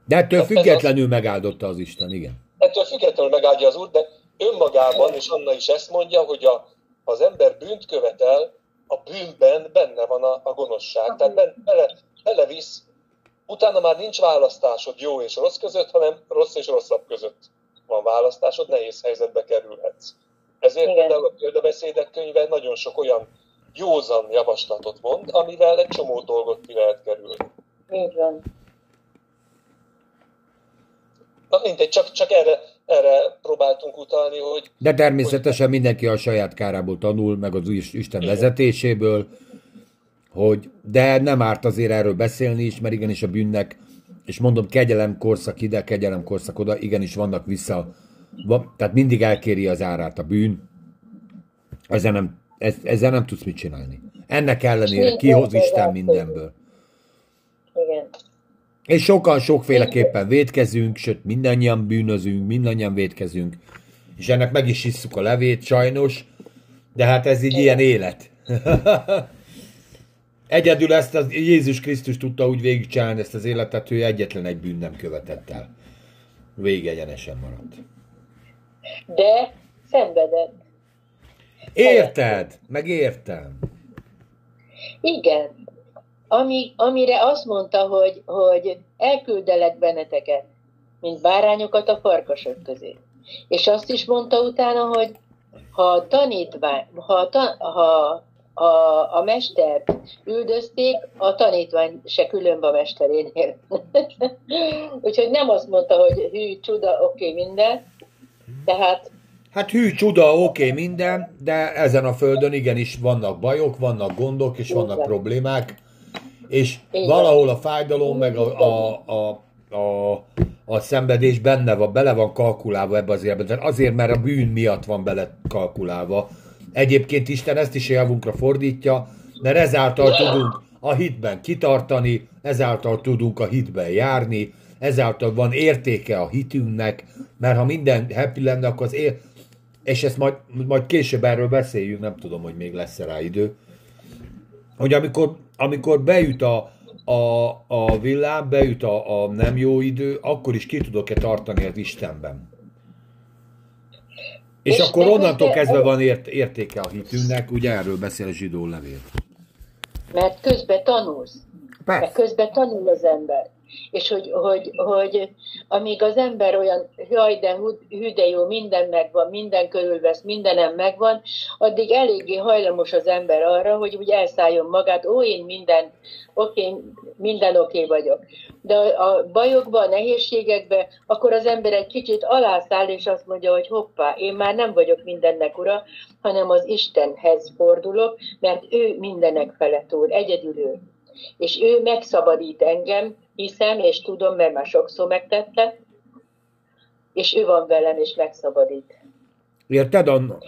De ettől függetlenül megáldotta az Isten, igen. Ettől függetlenül megáldja az Úr, de önmagában, és Anna is ezt mondja, hogy a, az ember bűnt követel, a bűnben benne van a, a gonoszság. Tehát ben, bele, belevisz, utána már nincs választásod jó és rossz között, hanem rossz és rosszabb között van választásod, nehéz helyzetbe kerülhetsz. Ezért Igen. például a példabeszédek könyve nagyon sok olyan józan javaslatot mond, amivel egy csomó dolgot ki lehet kerülni. Így van. Na mindegy, csak, csak erre, erre próbáltunk utalni, hogy... De természetesen hogy... mindenki a saját kárából tanul, meg az Isten Igen. vezetéséből, hogy de nem árt azért erről beszélni is, mert igenis a bűnnek, és mondom, kegyelem korszak ide, kegyelem korszak oda, igenis vannak vissza, van, tehát mindig elkéri az árát a bűn, ezzel nem, ezzel nem tudsz mit csinálni. Ennek ellenére kihoz Isten mindenből. Igen. És sokan sokféleképpen védkezünk, sőt mindannyian bűnözünk, mindannyian védkezünk, és ennek meg is isszuk a levét, sajnos, de hát ez így ilyen élet. (laughs) Egyedül ezt az Jézus Krisztus tudta úgy végigcsinálni ezt az életet, hogy egyetlen egy bűn nem követett el. Végig egyenesen maradt. De szenvedett. Érted? Meg értem. Igen, ami, amire azt mondta, hogy, hogy elküldelek benneteket, mint bárányokat a farkasok közé. És azt is mondta utána, hogy ha a tanítvány, ha, ta, ha a, a mestert üldözték, a tanítvány se különb a mesterénél. (laughs) Úgyhogy nem azt mondta, hogy hű, csuda, oké, okay, minden. Tehát Hát hű, csuda, oké, okay, minden, de ezen a földön igenis vannak bajok, vannak gondok, és vannak problémák, és Igen. valahol a fájdalom, meg a, a, a, a, a szenvedés benne van, bele van kalkulálva ebbe az életben. Azért, mert a bűn miatt van bele kalkulálva. Egyébként Isten ezt is javunkra fordítja, mert ezáltal tudunk a hitben kitartani, ezáltal tudunk a hitben járni, ezáltal van értéke a hitünknek, mert ha minden happy lenne, akkor az ér... és ezt majd, majd később erről beszéljünk, nem tudom, hogy még lesz rá idő, hogy amikor amikor bejut a, a, a villám, bejut a, a nem jó idő, akkor is ki tudok-e tartani az Istenben. És, és akkor onnantól kezdve van ért, értéke a hitünknek, ugye erről beszél a zsidó levél. Mert közben tanulsz. Persze. Mert közben tanul az ember és hogy, hogy, hogy amíg az ember olyan, jaj, de hű, de jó, minden megvan, minden körülvesz, mindenem megvan, addig eléggé hajlamos az ember arra, hogy úgy elszálljon magát, ó, én minden, oké, minden oké vagyok. De a bajokban, a nehézségekben, akkor az ember egy kicsit alászáll, és azt mondja, hogy hoppá, én már nem vagyok mindennek ura, hanem az Istenhez fordulok, mert ő mindenek felett úr, egyedül ő. És ő megszabadít engem, hiszem és tudom, mert már sokszor megtette, és ő van velem, és megszabadít. Érted, Anna?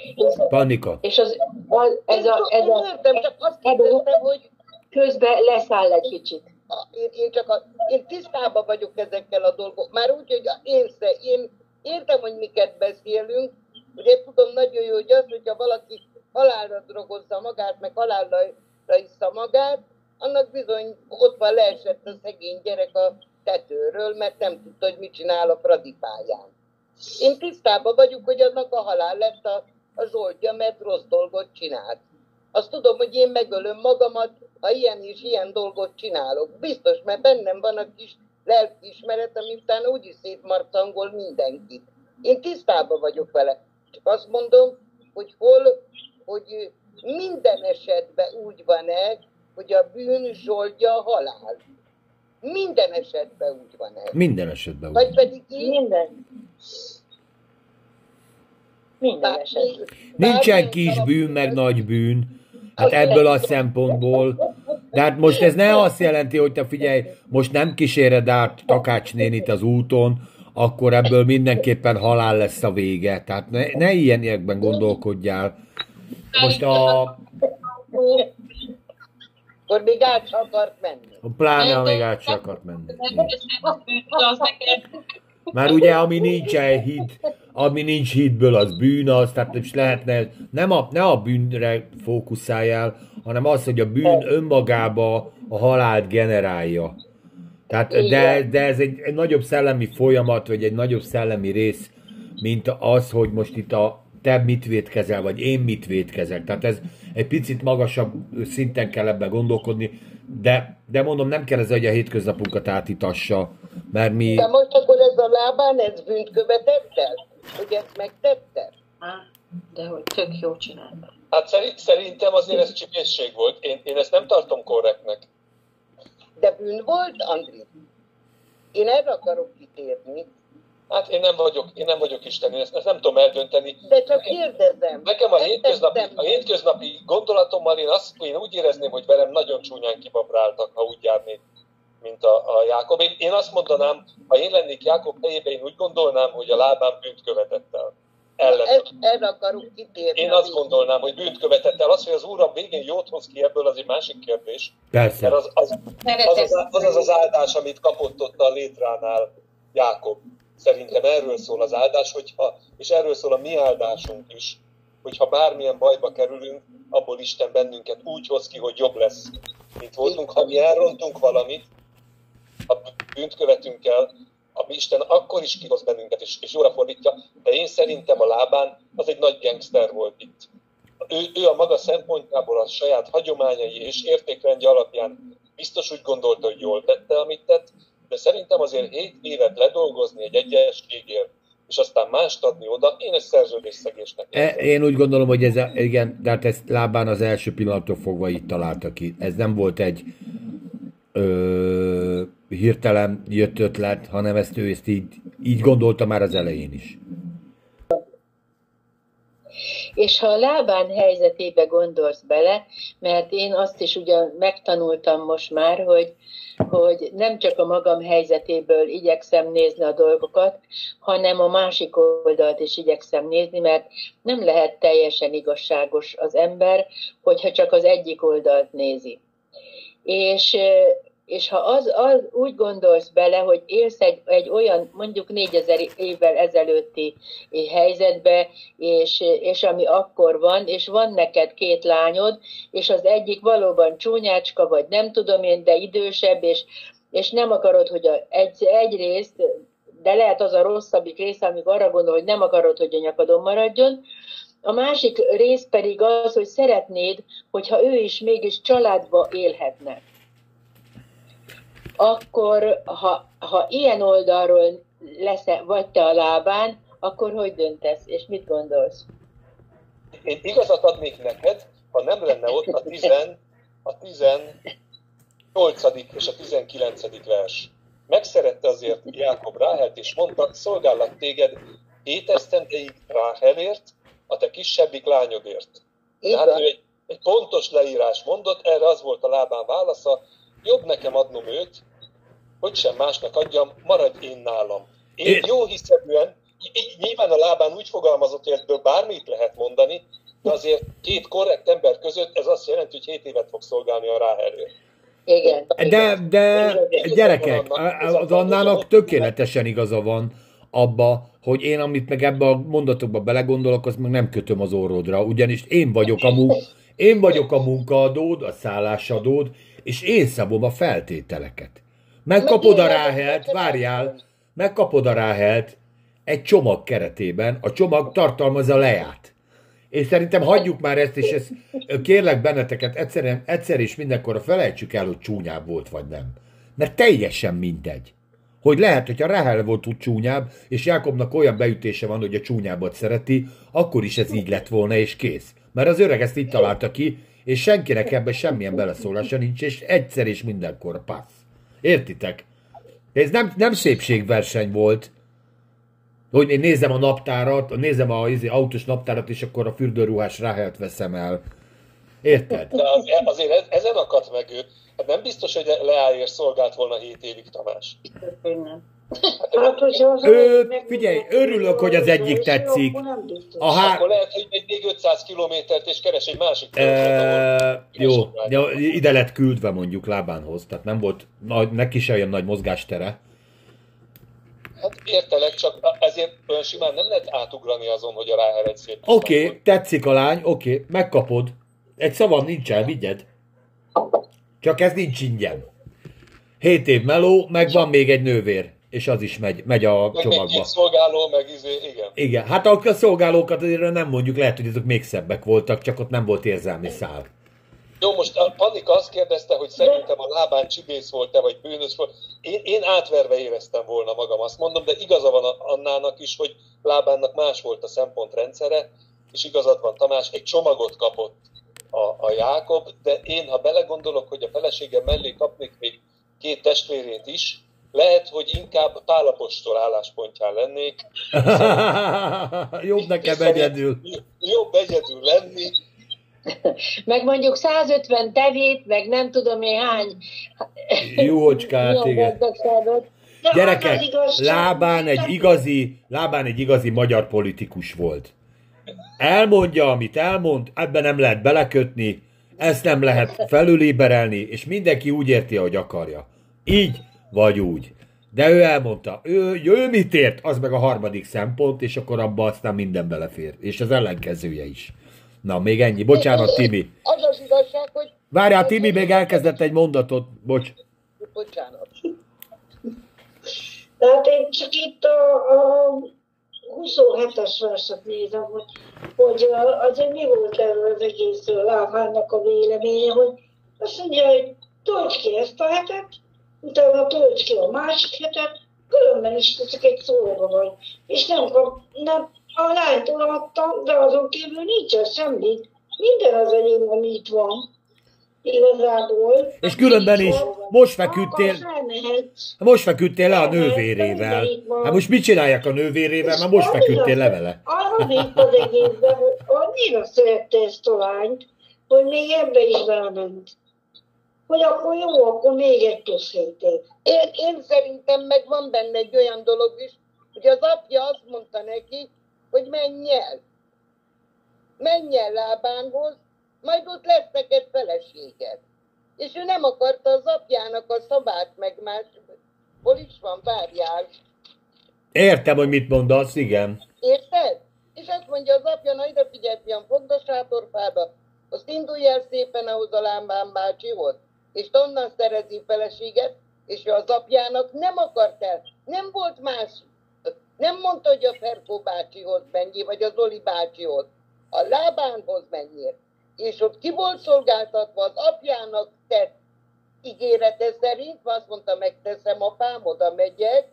Panika. És az, az, ez a, ez a, Értem, csak azt kérdeztem, hogy közben leszáll egy kicsit. én, én csak a, én tisztában vagyok ezekkel a dolgok. Már úgy, hogy én, se, én értem, hogy miket beszélünk, ugye tudom nagyon jó, hogy az, hogyha valaki halálra drogozza magát, meg halálra issza magát, annak bizony ott van leesett a szegény gyerek a tetőről, mert nem tudta, hogy mit csinál a pradipáján. Én tisztában vagyok, hogy annak a halál lett a, a zsoldja, mert rossz dolgot csinált. Azt tudom, hogy én megölöm magamat, ha ilyen és ilyen dolgot csinálok. Biztos, mert bennem van a kis lelkiismeret, ami utána úgyis szétmarcangol mindenkit. Én tisztában vagyok vele. Csak azt mondom, hogy hol, hogy minden esetben úgy van-e, hogy a bűn zsoldja a halál. Minden esetben úgy van-e. Minden esetben Vagy úgy. pedig így, Minden. Minden bár- esetben. Nincsen kis bűn, meg nagy bűn. Hát ebből a szempontból. De hát most ez ne azt jelenti, hogy te figyelj, most nem kíséred át Takács nénit az úton, akkor ebből mindenképpen halál lesz a vége. Tehát ne, ne ilyenekben gondolkodjál. Most a, Akkor még át se akart menni. a pláne, ha még át se akart menni. Már ugye, ami nincsen hit, ami nincs hitből, az bűn az, tehát is lehetne, nem a, ne a bűnre fókuszáljál, hanem az, hogy a bűn önmagába a halált generálja. Tehát, de, de ez egy, egy nagyobb szellemi folyamat, vagy egy nagyobb szellemi rész, mint az, hogy most itt a te mit védkezel, vagy én mit védkezek. Tehát ez egy picit magasabb szinten kell ebbe gondolkodni, de, de mondom, nem kell ez, hogy a hétköznapunkat átitassa, mert mi... De most akkor ez a lábán, ez bűnt követett el? Hogy ezt megtette? De hogy tök jó csinálta. Hát szeri- szerintem azért ez csipészség volt. Én, én ezt nem tartom korrektnek. De bűn volt, Andri? Én erre akarok kitérni. Hát én nem vagyok, én nem vagyok Isten, én ezt, ezt nem tudom eldönteni. De csak kérdezem. Nekem a Ezt hétköznapi, a hétköznapi gondolatommal én, azt, én úgy érezném, hogy velem nagyon csúnyán kibabráltak, ha úgy járnék, mint a, a Jákob. Én, én azt mondanám, ha én lennék Jákob helyében, én úgy gondolnám, hogy a lábán bűnt követett el. Ellen. Ez, erre akarok kitérni. Én azt gondolnám, hogy bűnt követett el. Az, hogy az úr a végén jót hoz ki ebből, az egy másik kérdés. Persze. Mert az az, az, az, az, az, az áldás, amit kapott ott a létránál Jákob. Szerintem erről szól az áldás, hogyha, és erről szól a mi áldásunk is, hogyha bármilyen bajba kerülünk, abból Isten bennünket úgy hoz ki, hogy jobb lesz, mint voltunk. Ha mi elrontunk valamit, ha bűnt követünk el, ami Isten akkor is kihoz bennünket, és, és jóra fordítja, de én szerintem a lábán az egy nagy gangster volt itt. Ő, ő a maga szempontjából a saját hagyományai és értékrendje alapján biztos úgy gondolta, hogy jól tette, amit tett, de szerintem azért 7 évet ledolgozni egy egyességért, és aztán mást adni oda, én ezt szerződésszegésnek E, én úgy gondolom, hogy ez, a- igen, de hát ezt lábán az első pillanattól fogva itt találta ki. Ez nem volt egy ö, hirtelen jött ötlet, hanem ezt ő ezt így, így gondolta már az elején is. És ha a lábán helyzetébe gondolsz bele, mert én azt is ugyan megtanultam most már, hogy, hogy nem csak a magam helyzetéből igyekszem nézni a dolgokat, hanem a másik oldalt is igyekszem nézni, mert nem lehet teljesen igazságos az ember, hogyha csak az egyik oldalt nézi. És, és ha az, az úgy gondolsz bele, hogy élsz egy, egy olyan mondjuk 4000 évvel ezelőtti helyzetbe, és, és ami akkor van, és van neked két lányod, és az egyik valóban csúnyácska, vagy nem tudom én, de idősebb, és, és nem akarod, hogy a, egy, egyrészt, de lehet az a rosszabbik része, amikor arra gondol, hogy nem akarod, hogy a nyakadon maradjon, a másik rész pedig az, hogy szeretnéd, hogyha ő is mégis családba élhetne. Akkor, ha, ha ilyen oldalról lesz, vagy te a lábán, akkor hogy döntesz, és mit gondolsz? Én igazat adnék neked, ha nem lenne ott a, tizen, a 18. és a 19. vers. Megszerette azért Jákob Ráhelt, és mondta, szolgállak téged hét esztendeig Ráhelért, a te kisebbik lányodért. Tehát ő egy, egy pontos leírás mondott, erre az volt a lábán válasza, jobb nekem adnom őt, hogy sem másnak adjam, maradj én nálam. Én Én- jó hiszeműen, nyilván a lábán úgy fogalmazott, hogy ebből bármit lehet mondani, de azért két korrekt ember között ez azt jelenti, hogy 7 évet fog szolgálni a ráherő. Igen. De, de gyerekek, az Annának tökéletesen igaza van abba, hogy én, amit meg ebbe a mondatokba belegondolok, azt meg nem kötöm az orrodra, ugyanis én vagyok a, mu- én vagyok a munkaadód, a szállásadód, és én szabom a feltételeket. Megkapod a ráhelt, várjál, megkapod a ráhelt egy csomag keretében, a csomag tartalmazza leját. És szerintem hagyjuk már ezt, és ezt kérlek benneteket, egyszerűen, egyszer és mindenkorra felejtsük el, hogy csúnyább volt vagy nem. Mert teljesen mindegy. Hogy lehet, hogy a Rahel volt úgy csúnyább, és Jákobnak olyan beütése van, hogy a csúnyábbat szereti, akkor is ez így lett volna, és kész. Mert az öreg ezt így találta ki, és senkinek ebben semmilyen beleszólása nincs, és egyszer és mindenkor passz. Értitek? Ez nem, nem szépségverseny volt, hogy én nézem a naptárat, nézem a izé, autós naptárat, és akkor a fürdőruhás ráhelt veszem el. Érted? De az, azért ez, ezen akadt meg ő. Hát nem biztos, hogy leállért szolgált volna 7 évig Tamás. Hát, meg- figyelj, örülök, hogy az egyik tetszik. A há... Akkor lehet, hogy megy még 500 kilométert, és keres egy másik E, jó, de ide lett küldve mondjuk lábánhoz, tehát nem volt, nagy, neki se olyan nagy mozgástere. Hát értelek, csak ezért olyan simán nem lehet átugrani azon, hogy a ráher egy szép Oké, okay, tetszik a lány, oké, okay, megkapod. Egy szavam nincsen, vigyed. Csak ez nincs ingyen. Hét év meló, meg van még egy nővér, és az is megy, megy a Meg csomagba. két szolgáló, meg izé, igen. Igen, hát a szolgálókat azért nem mondjuk, lehet, hogy azok még szebbek voltak, csak ott nem volt érzelmi szál. Jó, most a Panika azt kérdezte, hogy szerintem a lábán csibész volt-e, vagy bűnös volt. Én, én átverve éreztem volna magam, azt mondom, de igaza van Annának is, hogy lábánnak más volt a szempontrendszere, és igazad van Tamás, egy csomagot kapott a, a Jákob, de én, ha belegondolok, hogy a feleségem mellé kapnék még két testvérét is, lehet, hogy inkább Pálapostól álláspontján lennék. (laughs) Jobb nekem egyedül. Jobb egyedül lenni, Meg mondjuk 150 tevét, meg nem tudom én hány. Jócskát, igen. De Gyerekek, lábán egy igazi, lábán egy igazi magyar politikus volt. Elmondja, amit elmond, ebben nem lehet belekötni, ezt nem lehet felüliberelni, és mindenki úgy érti, ahogy akarja. Így vagy úgy. De ő elmondta, ő, ő mit ért, az meg a harmadik szempont, és akkor abba aztán minden belefér. És az ellenkezője is. Na, még ennyi. Bocsánat, Timi. Az az igazság, hogy... Várjál, Timi még elkezdett egy mondatot. Bocs. Bocsánat. Tehát én csak itt a, a 27-es verset nézem, hogy, hogy azért mi volt erről az egészről Lábánnak a véleménye, hogy azt mondja, hogy tölts ki ezt a hetet, utána tölts ki a másik hetet, különben is csak egy szóra vagy. És nem kap, nem, a lánytól adtam, de azon kívül nincsen semmi. Minden az enyém, ami itt van. Igazából. És különben is, most feküdtél, most feküdtél le a nővérével. Hát most mit csinálják a nővérével, mert most feküdtél le vele. Arra az egészben, hogy annyira szerette ezt a lányt, hogy még ebbe is belement. Hogy akkor jó, akkor még egy év. Én, én szerintem meg van benne egy olyan dolog is, hogy az apja azt mondta neki, hogy menj el. Menj el lábánhoz, majd ott lesz neked feleséged. És ő nem akarta az apjának a szavát megmás. Hol is van, várjál. Értem, hogy mit mondasz, igen. Érted? És azt mondja az apja, na ide figyelj, fiam, fogd a sátorfába, azt indulj el szépen ahhoz a lámbán bácsihoz, és onnan szerezi feleséget, és ő az apjának nem akart el, nem volt más, nem mondta, hogy a Ferkó bácsihoz menjél, vagy az Oli bácsihoz, a lábánhoz menjél. És ott ki volt szolgáltatva az apjának tett ígérete szerint, azt mondta, megteszem apám, oda megyek,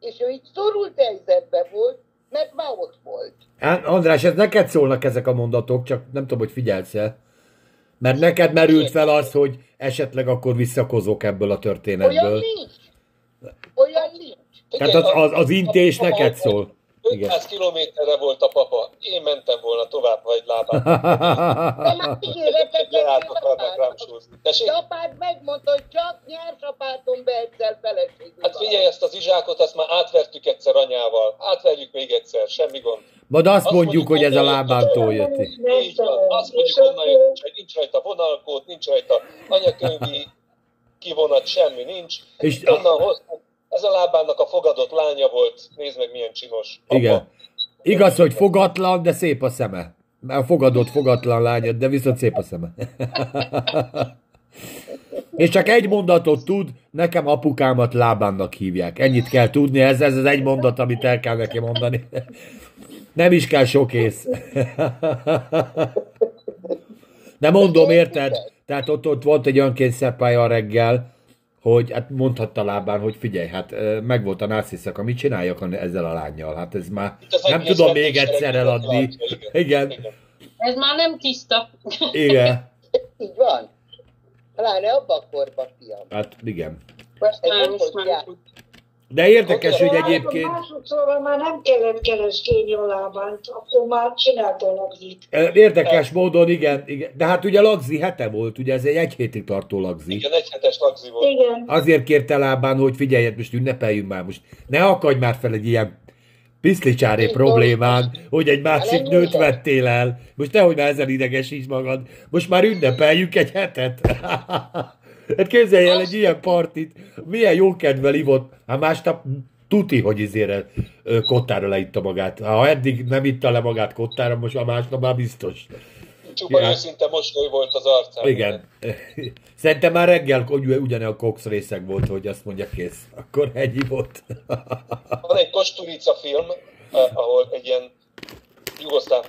és ő így szorult helyzetben volt, mert már ott volt. Á, András, ez neked szólnak ezek a mondatok, csak nem tudom, hogy figyelsz el. Mert neked merült fel az, hogy esetleg akkor visszakozok ebből a Olyan történetből. nincs. Olyan nincs. Tehát az, az, az intés neked szól. Igen. 500 kilométerre volt a papa. Én mentem volna tovább, ha egy lábát. De már ígéretet. Tessék? Apád megmondta, hogy csak nyersapáton be egyszer feleségül. Hát figyelj, ezt az izsákot, azt már átvertük egyszer anyával. Átverjük még egyszer, semmi gond. Majd azt Azt mondjuk, hogy ez a lábántól jött. Így van. Azt mondjuk, onnan jött, hogy nincs rajta vonalkód, nincs rajta anyakönyvi kivonat, semmi nincs. És Onnan hoztuk. Ez a lábának a fogadott lánya volt. Nézd meg, milyen csinos. Apa. Igen. Igaz, hogy fogatlan, de szép a szeme. A fogadott fogatlan lányod, de viszont szép a szeme. (laughs) És csak egy mondatot tud, nekem apukámat lábánnak hívják. Ennyit kell tudni, ez, ez az egy mondat, amit el kell neki mondani. Nem is kell sok ész. De mondom, érted? Tehát ott, ott volt egy olyan kényszerpálya reggel, hogy hát mondhatta lábán, hogy figyelj, hát meg volt a nársziszak, mit csináljak ezzel a lányjal? Hát ez már nem tudom még egyszer eladni. Igen, Ez már nem tiszta. igen. (laughs) Így van. Pláne abban a korban, fiam. Hát igen. Nem, nem most mondják. De érdekes, hogy egyébként Másodszorra már nem a lábánt, akkor már csinálta a lagzit. érdekes módon, igen, igen. De hát ugye lagzi hete volt, ugye ez egy egy hétig tartó lagzi. Igen, egy hetes lagzi volt. Igen. Azért kérte lábán, hogy figyelj, hát most ünnepeljünk már most. Ne akadj már fel egy ilyen piszlicsári problémán, hogy egy másik nőt vettél el. Most nehogy már ezzel idegesíts magad. Most már ünnepeljünk egy hetet. (laughs) Hát képzelj el egy ilyen partit. Milyen jó kedvel ivott. Hát másnap tuti, hogy izére kottára leitta magát. Ha eddig nem itta le magát kottára, most a másnap már biztos. Csupa Ja. őszinte mosoly volt az arcán. Igen. (laughs) Szerintem már reggel ugy- ugyanolyan Cox részeg volt, hogy azt mondja kész. Akkor ennyi volt. (laughs) Van egy Kosturica film, ahol egy ilyen jugoszláv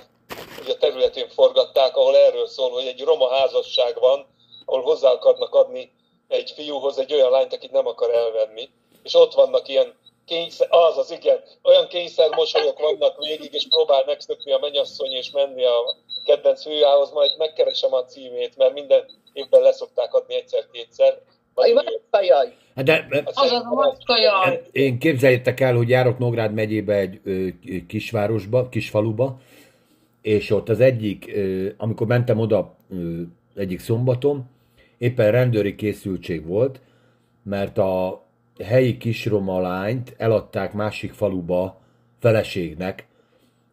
ugye területén forgatták, ahol erről szól, hogy egy roma házasság van, ahol hozzá akarnak adni egy fiúhoz egy olyan lányt, akit nem akar elvenni. És ott vannak ilyen kényszer, az az igen, olyan kényszer mosolyok vannak végig, és próbál megszökni a mennyasszony és menni a kedvenc hőjához, majd megkeresem a címét, mert minden évben leszokták adni egyszer-kétszer. Macskajaj. De ö, Az az a jaj. én képzeljétek el, hogy járok Nógrád megyébe egy kisvárosba, kisfaluba, és ott az egyik, amikor mentem oda egyik szombaton, éppen rendőri készültség volt, mert a helyi kisroma lányt eladták másik faluba feleségnek,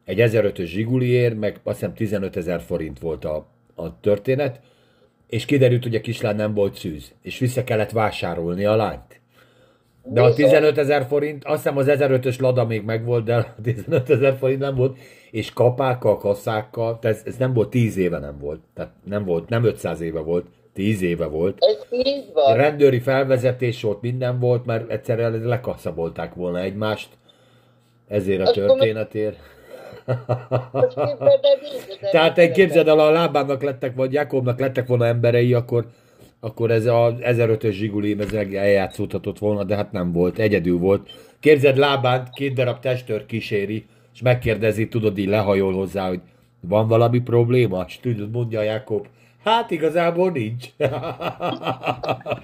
egy 1005-ös zsiguliért, meg azt hiszem 15 ezer forint volt a, a történet, és kiderült, hogy a kislány nem volt szűz, és vissza kellett vásárolni a lányt. De a Bizony. 15 ezer forint, azt hiszem az 1005-ös lada még megvolt, de a 15 ezer forint nem volt, és kapákkal, kasszákkal, tehát ez, ez nem volt 10 éve nem volt, tehát nem volt, nem 500 éve volt, 10 éve volt. Ez így van. Rendőri felvezetés volt, minden volt, mert egyszerűen lekaszabolták volna egymást ezért a történetért. Most Tehát egy képzeld el, a lábának lettek, vagy Jakobnak lettek volna emberei, akkor, akkor ez az 1005-ös zsiguli ez eljátszódhatott volna, de hát nem volt, egyedül volt. Képzeld lábán két darab testőr kíséri, és megkérdezi, tudod, így lehajol hozzá, hogy van valami probléma? És tudod, mondja Jakob, hát igazából nincs.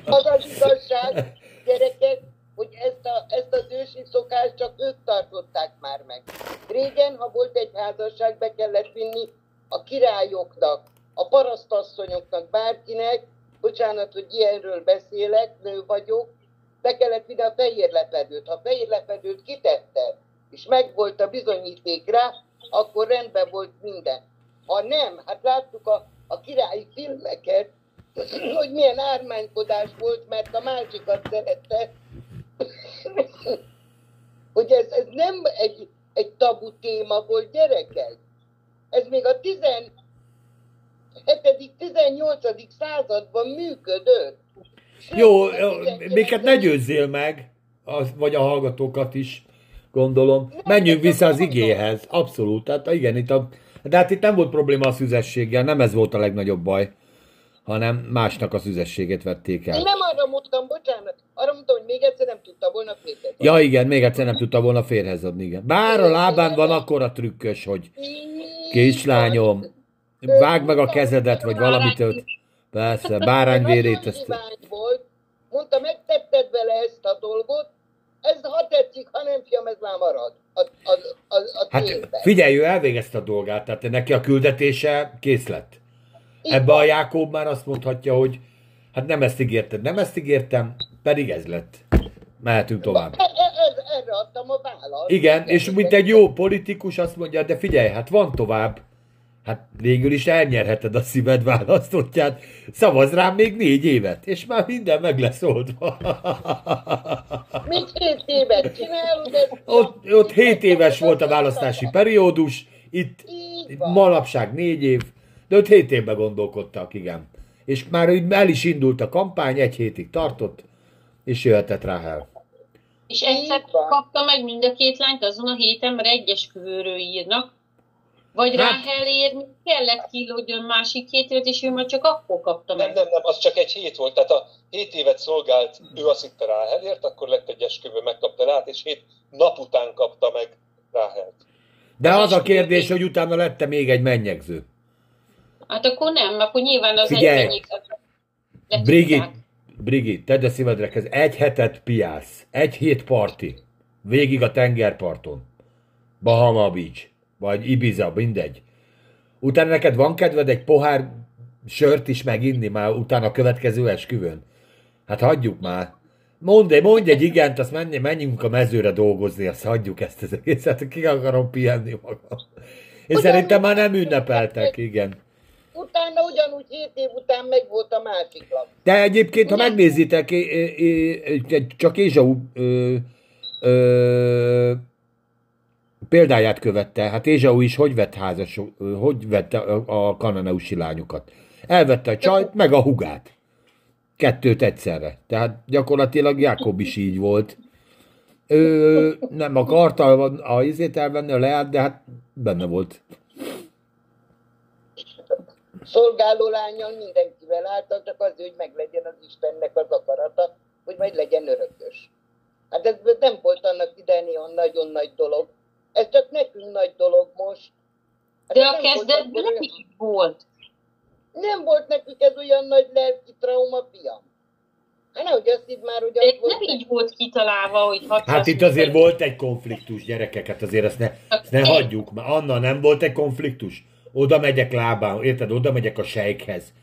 Az az igazság, gyerekek, hogy ezt, a, ezt az ősi szokást csak ők tartották már meg. Régen, ha volt egy házasság, be kellett vinni a királyoknak, a parasztasszonyoknak, bárkinek, bocsánat, hogy ilyenről beszélek, nő vagyok, be kellett vinni a fehér lepedőt. Ha fehér lepedőt kitette, és megvolt a bizonyíték rá, akkor rendben volt minden. Ha nem, hát láttuk a, a királyi filmeket, hogy milyen ármánykodás volt, mert a másikat szerette, hogy ez, ez nem egy, egy tabu téma volt, gyerekek. Ez még a 17. 18. században működött. Jó, a jó, 19. minket ne győzzél meg, az, vagy a hallgatókat is, gondolom. Menjünk vissza az igéhez, abszolút. Tehát igen, itt a, de hát itt nem volt probléma a szüzességgel, nem ez volt a legnagyobb baj, hanem másnak a szüzességét vették Én el. nem arra mondtam, bocsánat, arra mondtam, hogy még egyszer nem tudta volna félrezni. Ja igen, még egyszer nem tudta volna férhez adni, igen. Bár a lábán van akkora trükkös, hogy kislányom, vágd meg a kezedet, vagy valamit öt. Persze, bárányvérét ezt... Volt. Mondta, megtetted vele ezt a dolgot, ez ha tetszik, ha nem fiam, ez már marad. Az, az, az, Hát évben. figyelj, ő elvégezte a dolgát, tehát neki a küldetése kész lett. Ebbe a Jákob már azt mondhatja, hogy hát nem ezt ígérted, nem ezt ígértem, pedig ez lett. Mehetünk tovább. E- e- ez- Erre adtam a választ. Igen, és mint egy jó politikus azt mondja, de figyelj, hát van tovább. Hát végül is elnyerheted a szíved választottját. Szavaz rám még négy évet, és már minden meg lesz oldva. (laughs) Még hét évet csinálod. Ott, ott 7 éves volt a választási periódus, itt manapság 4 év, de ott 7 évben gondolkodtak, igen. És már el is indult a kampány, egy hétig tartott, és jöhetett rá el. És egyszer kapta meg mind a két lányt azon a héten, mert egyes kövőről írnak. Vagy Hát- Ráhelért még kellett kilódjon másik két évet, és ő már csak akkor kapta Nem, meg. nem, nem, az csak egy hét volt. Tehát a hét évet szolgált, ő azt hitte Ráhelért, akkor lett egy esküvő, megkapta rá, és hét nap után kapta meg Ráhelt. De az a kérdés, hogy utána lette még egy mennyegző. Hát akkor nem, akkor nyilván az Figyelj! egy ennyit. Brigit, Brigit, tedd a szívedre, ez egy hetet piász, egy hét parti, végig a tengerparton, Bahama Beach, vagy Ibiza, mindegy. Utána neked van kedved egy pohár sört is meginni már utána a következő esküvőn? Hát hagyjuk már. Mondd, mondj egy igent, azt menj, menjünk a mezőre dolgozni, azt hagyjuk ezt az egészet, ki akarom pihenni magam. És szerintem már nem ünnepeltek, igen. Utána ugyanúgy hét év után meg volt a másik lap. De egyébként, ha megnézitek, csak Ézsau példáját követte. Hát Ézsau is hogy vett házas, hogy vette a, kananeusi lányokat. Elvette a csajt, meg a hugát. Kettőt egyszerre. Tehát gyakorlatilag Jákob is így volt. Ő nem akarta a izét elvenni, a leát, de hát benne volt. Szolgáló lányal mindenkivel álltak, csak az, hogy meglegyen az Istennek az akarata, hogy majd legyen örökös. Hát ez nem volt annak idején olyan nagyon nagy dolog. Ez csak nekünk nagy dolog most. Hát De a nem volt kezdetben nem így volt. Nem volt nekük ez olyan nagy lelki trauma, fiam. Hát nehogy azt hidd már, hogy az volt nem így volt kitalálva, hogy 600 Hát itt azért volt egy konfliktus, gyerekek, hát azért ezt ne, ezt ne hagyjuk. Már Anna, nem volt egy konfliktus? Oda megyek lábán, érted? Oda megyek a sejkhez.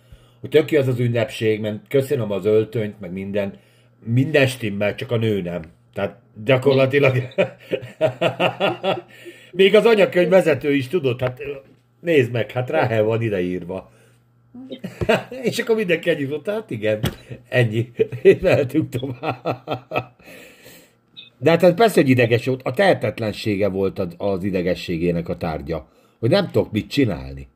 Hogy tök jó az az ünnepség, mert köszönöm az öltönyt, meg minden. Minden stimmel, csak a nő nem. Tehát gyakorlatilag... (laughs) Még az anyakönyv vezető is tudod, hát nézd meg, hát Ráhel van ideírva. (laughs) És akkor mindenki ennyit mondta, hát igen, ennyi. (laughs) Mehetünk tovább. De hát persze, hogy ideges volt, a tehetetlensége volt az, idegességének a tárgya, hogy nem tudok mit csinálni.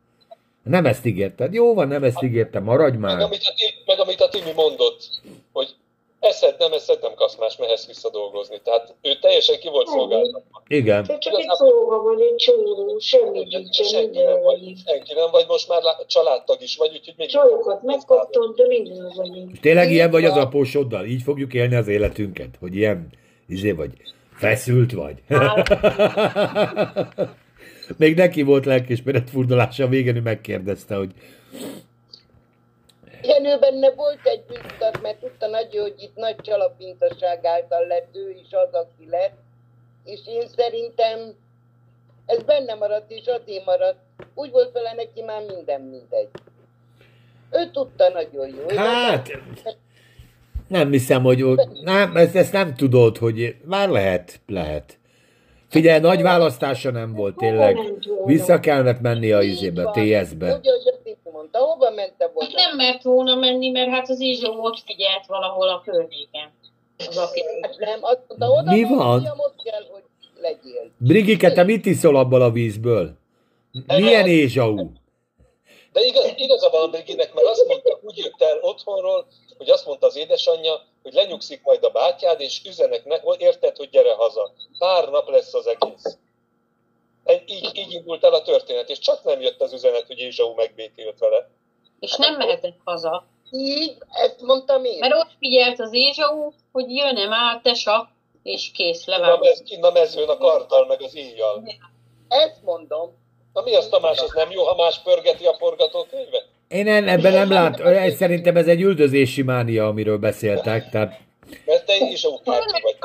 Nem ezt ígérted. Jó van, nem ezt ígértem, maradj Meg már. amit, a, Ti- meg amit a Timi mondott, hogy eszed, nem eszed, nem kapsz más, mehetsz vissza dolgozni. Tehát ő teljesen ki volt szolgáltatva. Igen. Te csak egy szóga vagy, egy csóró, semmi nincsen, Senki nem vagy, senki nem vagy, most már lá- családtag is vagy, úgyhogy még... Csajokat megkaptam, de minden vagyunk. Tényleg ilyen vagy az apósoddal? Így fogjuk élni az életünket? Hogy ilyen, izé vagy, feszült vagy? (laughs) Még neki volt lelkismeret furdalása a végén, ő megkérdezte, hogy Jenő benne volt egy biztat, mert tudta nagyon, hogy itt nagy csalapintaság által lett ő is az, aki lett, és én szerintem ez benne maradt, és azért maradt. Úgy volt vele neki már minden mindegy. Ő tudta nagyon jó. Ő hát, nem hiszem, hogy nem, ezt, ezt nem tudod, hogy már lehet, lehet. Figyelj, nagy választása nem volt tényleg. Vissza kellett menni a izébe. TS-be. Úgy, hogy azt így mondta, hova mente volna? Hát nem mert volna menni, mert hát az Izsó ott figyelt valahol a környéken. Az aki... Hát nem, azt mondta, oda Mi van? ott kell, hogy legyél. Brigike, te mit iszol abból a vízből? Milyen Ézsau? De igaz, igaza van a Briginek, mert azt mondta, úgy jött el otthonról, hogy azt mondta az édesanyja, hogy lenyugszik majd a bátyád, és üzenek meg, hogy érted, hogy gyere haza. Pár nap lesz az egész. Így, így indult el a történet, és csak nem jött az üzenet, hogy Ézsau megbékélt vele. És nem mehetett haza. Így, ezt mondtam én. Mert ott figyelt az Ézsó, hogy jön-e már tesa, és kész, levágott. kinn a mezőn a karddal, meg az íjjal. Ezt mondom. Na mi az Tamás, az nem jó, ha más pörgeti a forgatókönyvet? Én en- ebben nem látom, szerintem ez egy üldözési mánia, amiről beszéltek. Tehát Mert te párti vagy,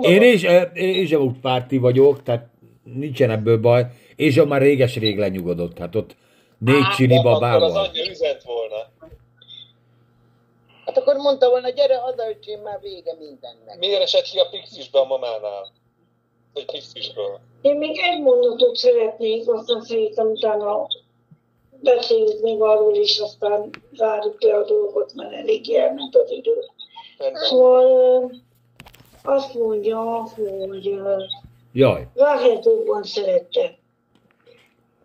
te én is, eh, Ézsau párti vagyok, tehát nincsen ebből baj. És már réges-rég lenyugodott, hát ott négy Á, csini Akkor az babával. anyja üzent volna. Hát akkor mondta volna, gyere haza, öcsém, már vége mindennek. Miért esett ki a Pixisbe a mamánál? Vagy Pixisből? Én még egy mondatot szeretnék, aztán szerintem utána beszéljük még arról is, aztán zárjuk le a dolgot, mert elég elment az idő. Szóval azt mondja, hogy Jaj, Ráhelyt jobban szerette.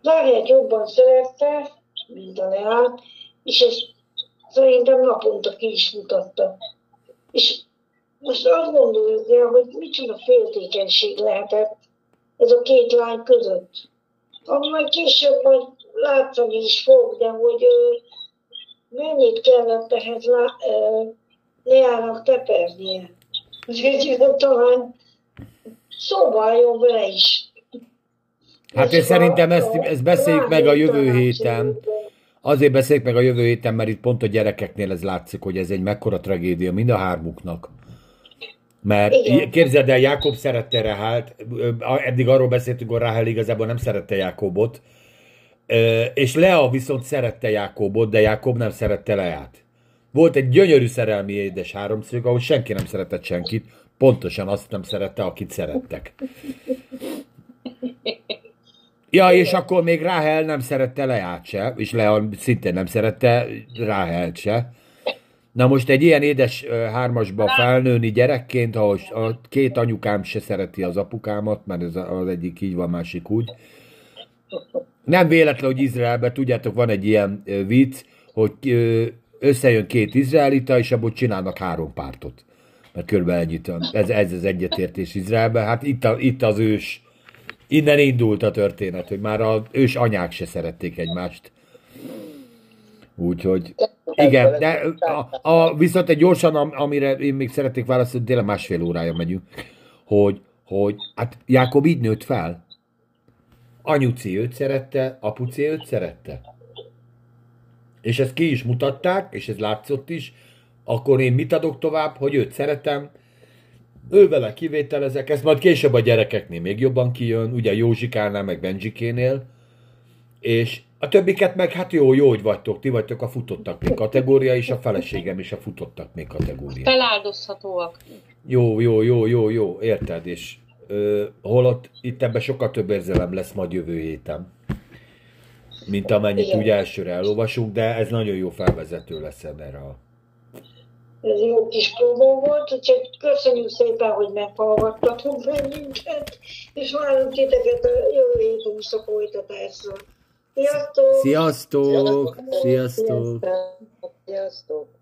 Ráhelyt jobban szerette, mint a Leát, és ezt szerintem naponta ki is mutatta. És most azt gondoljuk el, hogy micsoda féltékenység lehetett ez a két lány között. Ami majd később majd látszani is fog, de hogy mennyit kellett ehhez lá, ö, Leának tepernie. Úgyhogy talán szóba álljon vele is. hát én szerintem ezt, ezt beszéljük meg a jövő héten. Azért beszéljük meg a jövő héten, mert itt pont a gyerekeknél ez látszik, hogy ez egy mekkora tragédia mind a hármuknak. Mert Igen. képzeld el, Jákob szerette Ráhelt, eddig arról beszéltünk, hogy Ráhel igazából nem szerette Jákobot, és Lea viszont szerette Jákobot, de Jákob nem szerette Leát. Volt egy gyönyörű szerelmi édes háromszög, ahol senki nem szeretett senkit, pontosan azt nem szerette, akit szerettek. Ja, és akkor még Ráhel nem szerette Leát se, és Lea szintén nem szerette Ráhelt se. Na most egy ilyen édes hármasba felnőni gyerekként, ahol a két anyukám se szereti az apukámat, mert ez az egyik így van, másik úgy. Nem véletlen, hogy Izraelben, tudjátok, van egy ilyen vicc, hogy összejön két izraelita, és abból csinálnak három pártot. Mert körülbelül ennyit. Ez, ez az egyetértés Izraelben. Hát itt, a, itt az ős, innen indult a történet, hogy már az ős anyák se szerették egymást. Úgyhogy, igen, de a, a, viszont egy gyorsan, am- amire én még szeretnék válaszolni, tényleg másfél órája megyünk, hogy, hogy hát Jákob így nőtt fel. Anyuci őt szerette, apuci őt szerette. És ezt ki is mutatták, és ez látszott is, akkor én mit adok tovább, hogy őt szeretem, ő vele kivételezek, ez majd később a gyerekeknél még jobban kijön, ugye Józsikánál, meg Benjikénél, és a többiket meg, hát jó, jó, hogy vagytok, ti vagytok a futottak még kategória, és a feleségem is a futottak még kategória. Feláldozhatóak. Jó, jó, jó, jó, jó, érted, és ö, holott itt ebben sokkal több érzelem lesz majd jövő héten, mint amennyit Igen. úgy elsőre elolvasunk, de ez nagyon jó felvezető lesz erre a... Ez jó kis próba volt, úgyhogy köszönjük szépen, hogy meghallgattatok bennünket, és várunk titeket a jövő héten is a folytatásra. Sziasztok! Sziasztok! Sziasztok! Sziasztok! Sziasztok!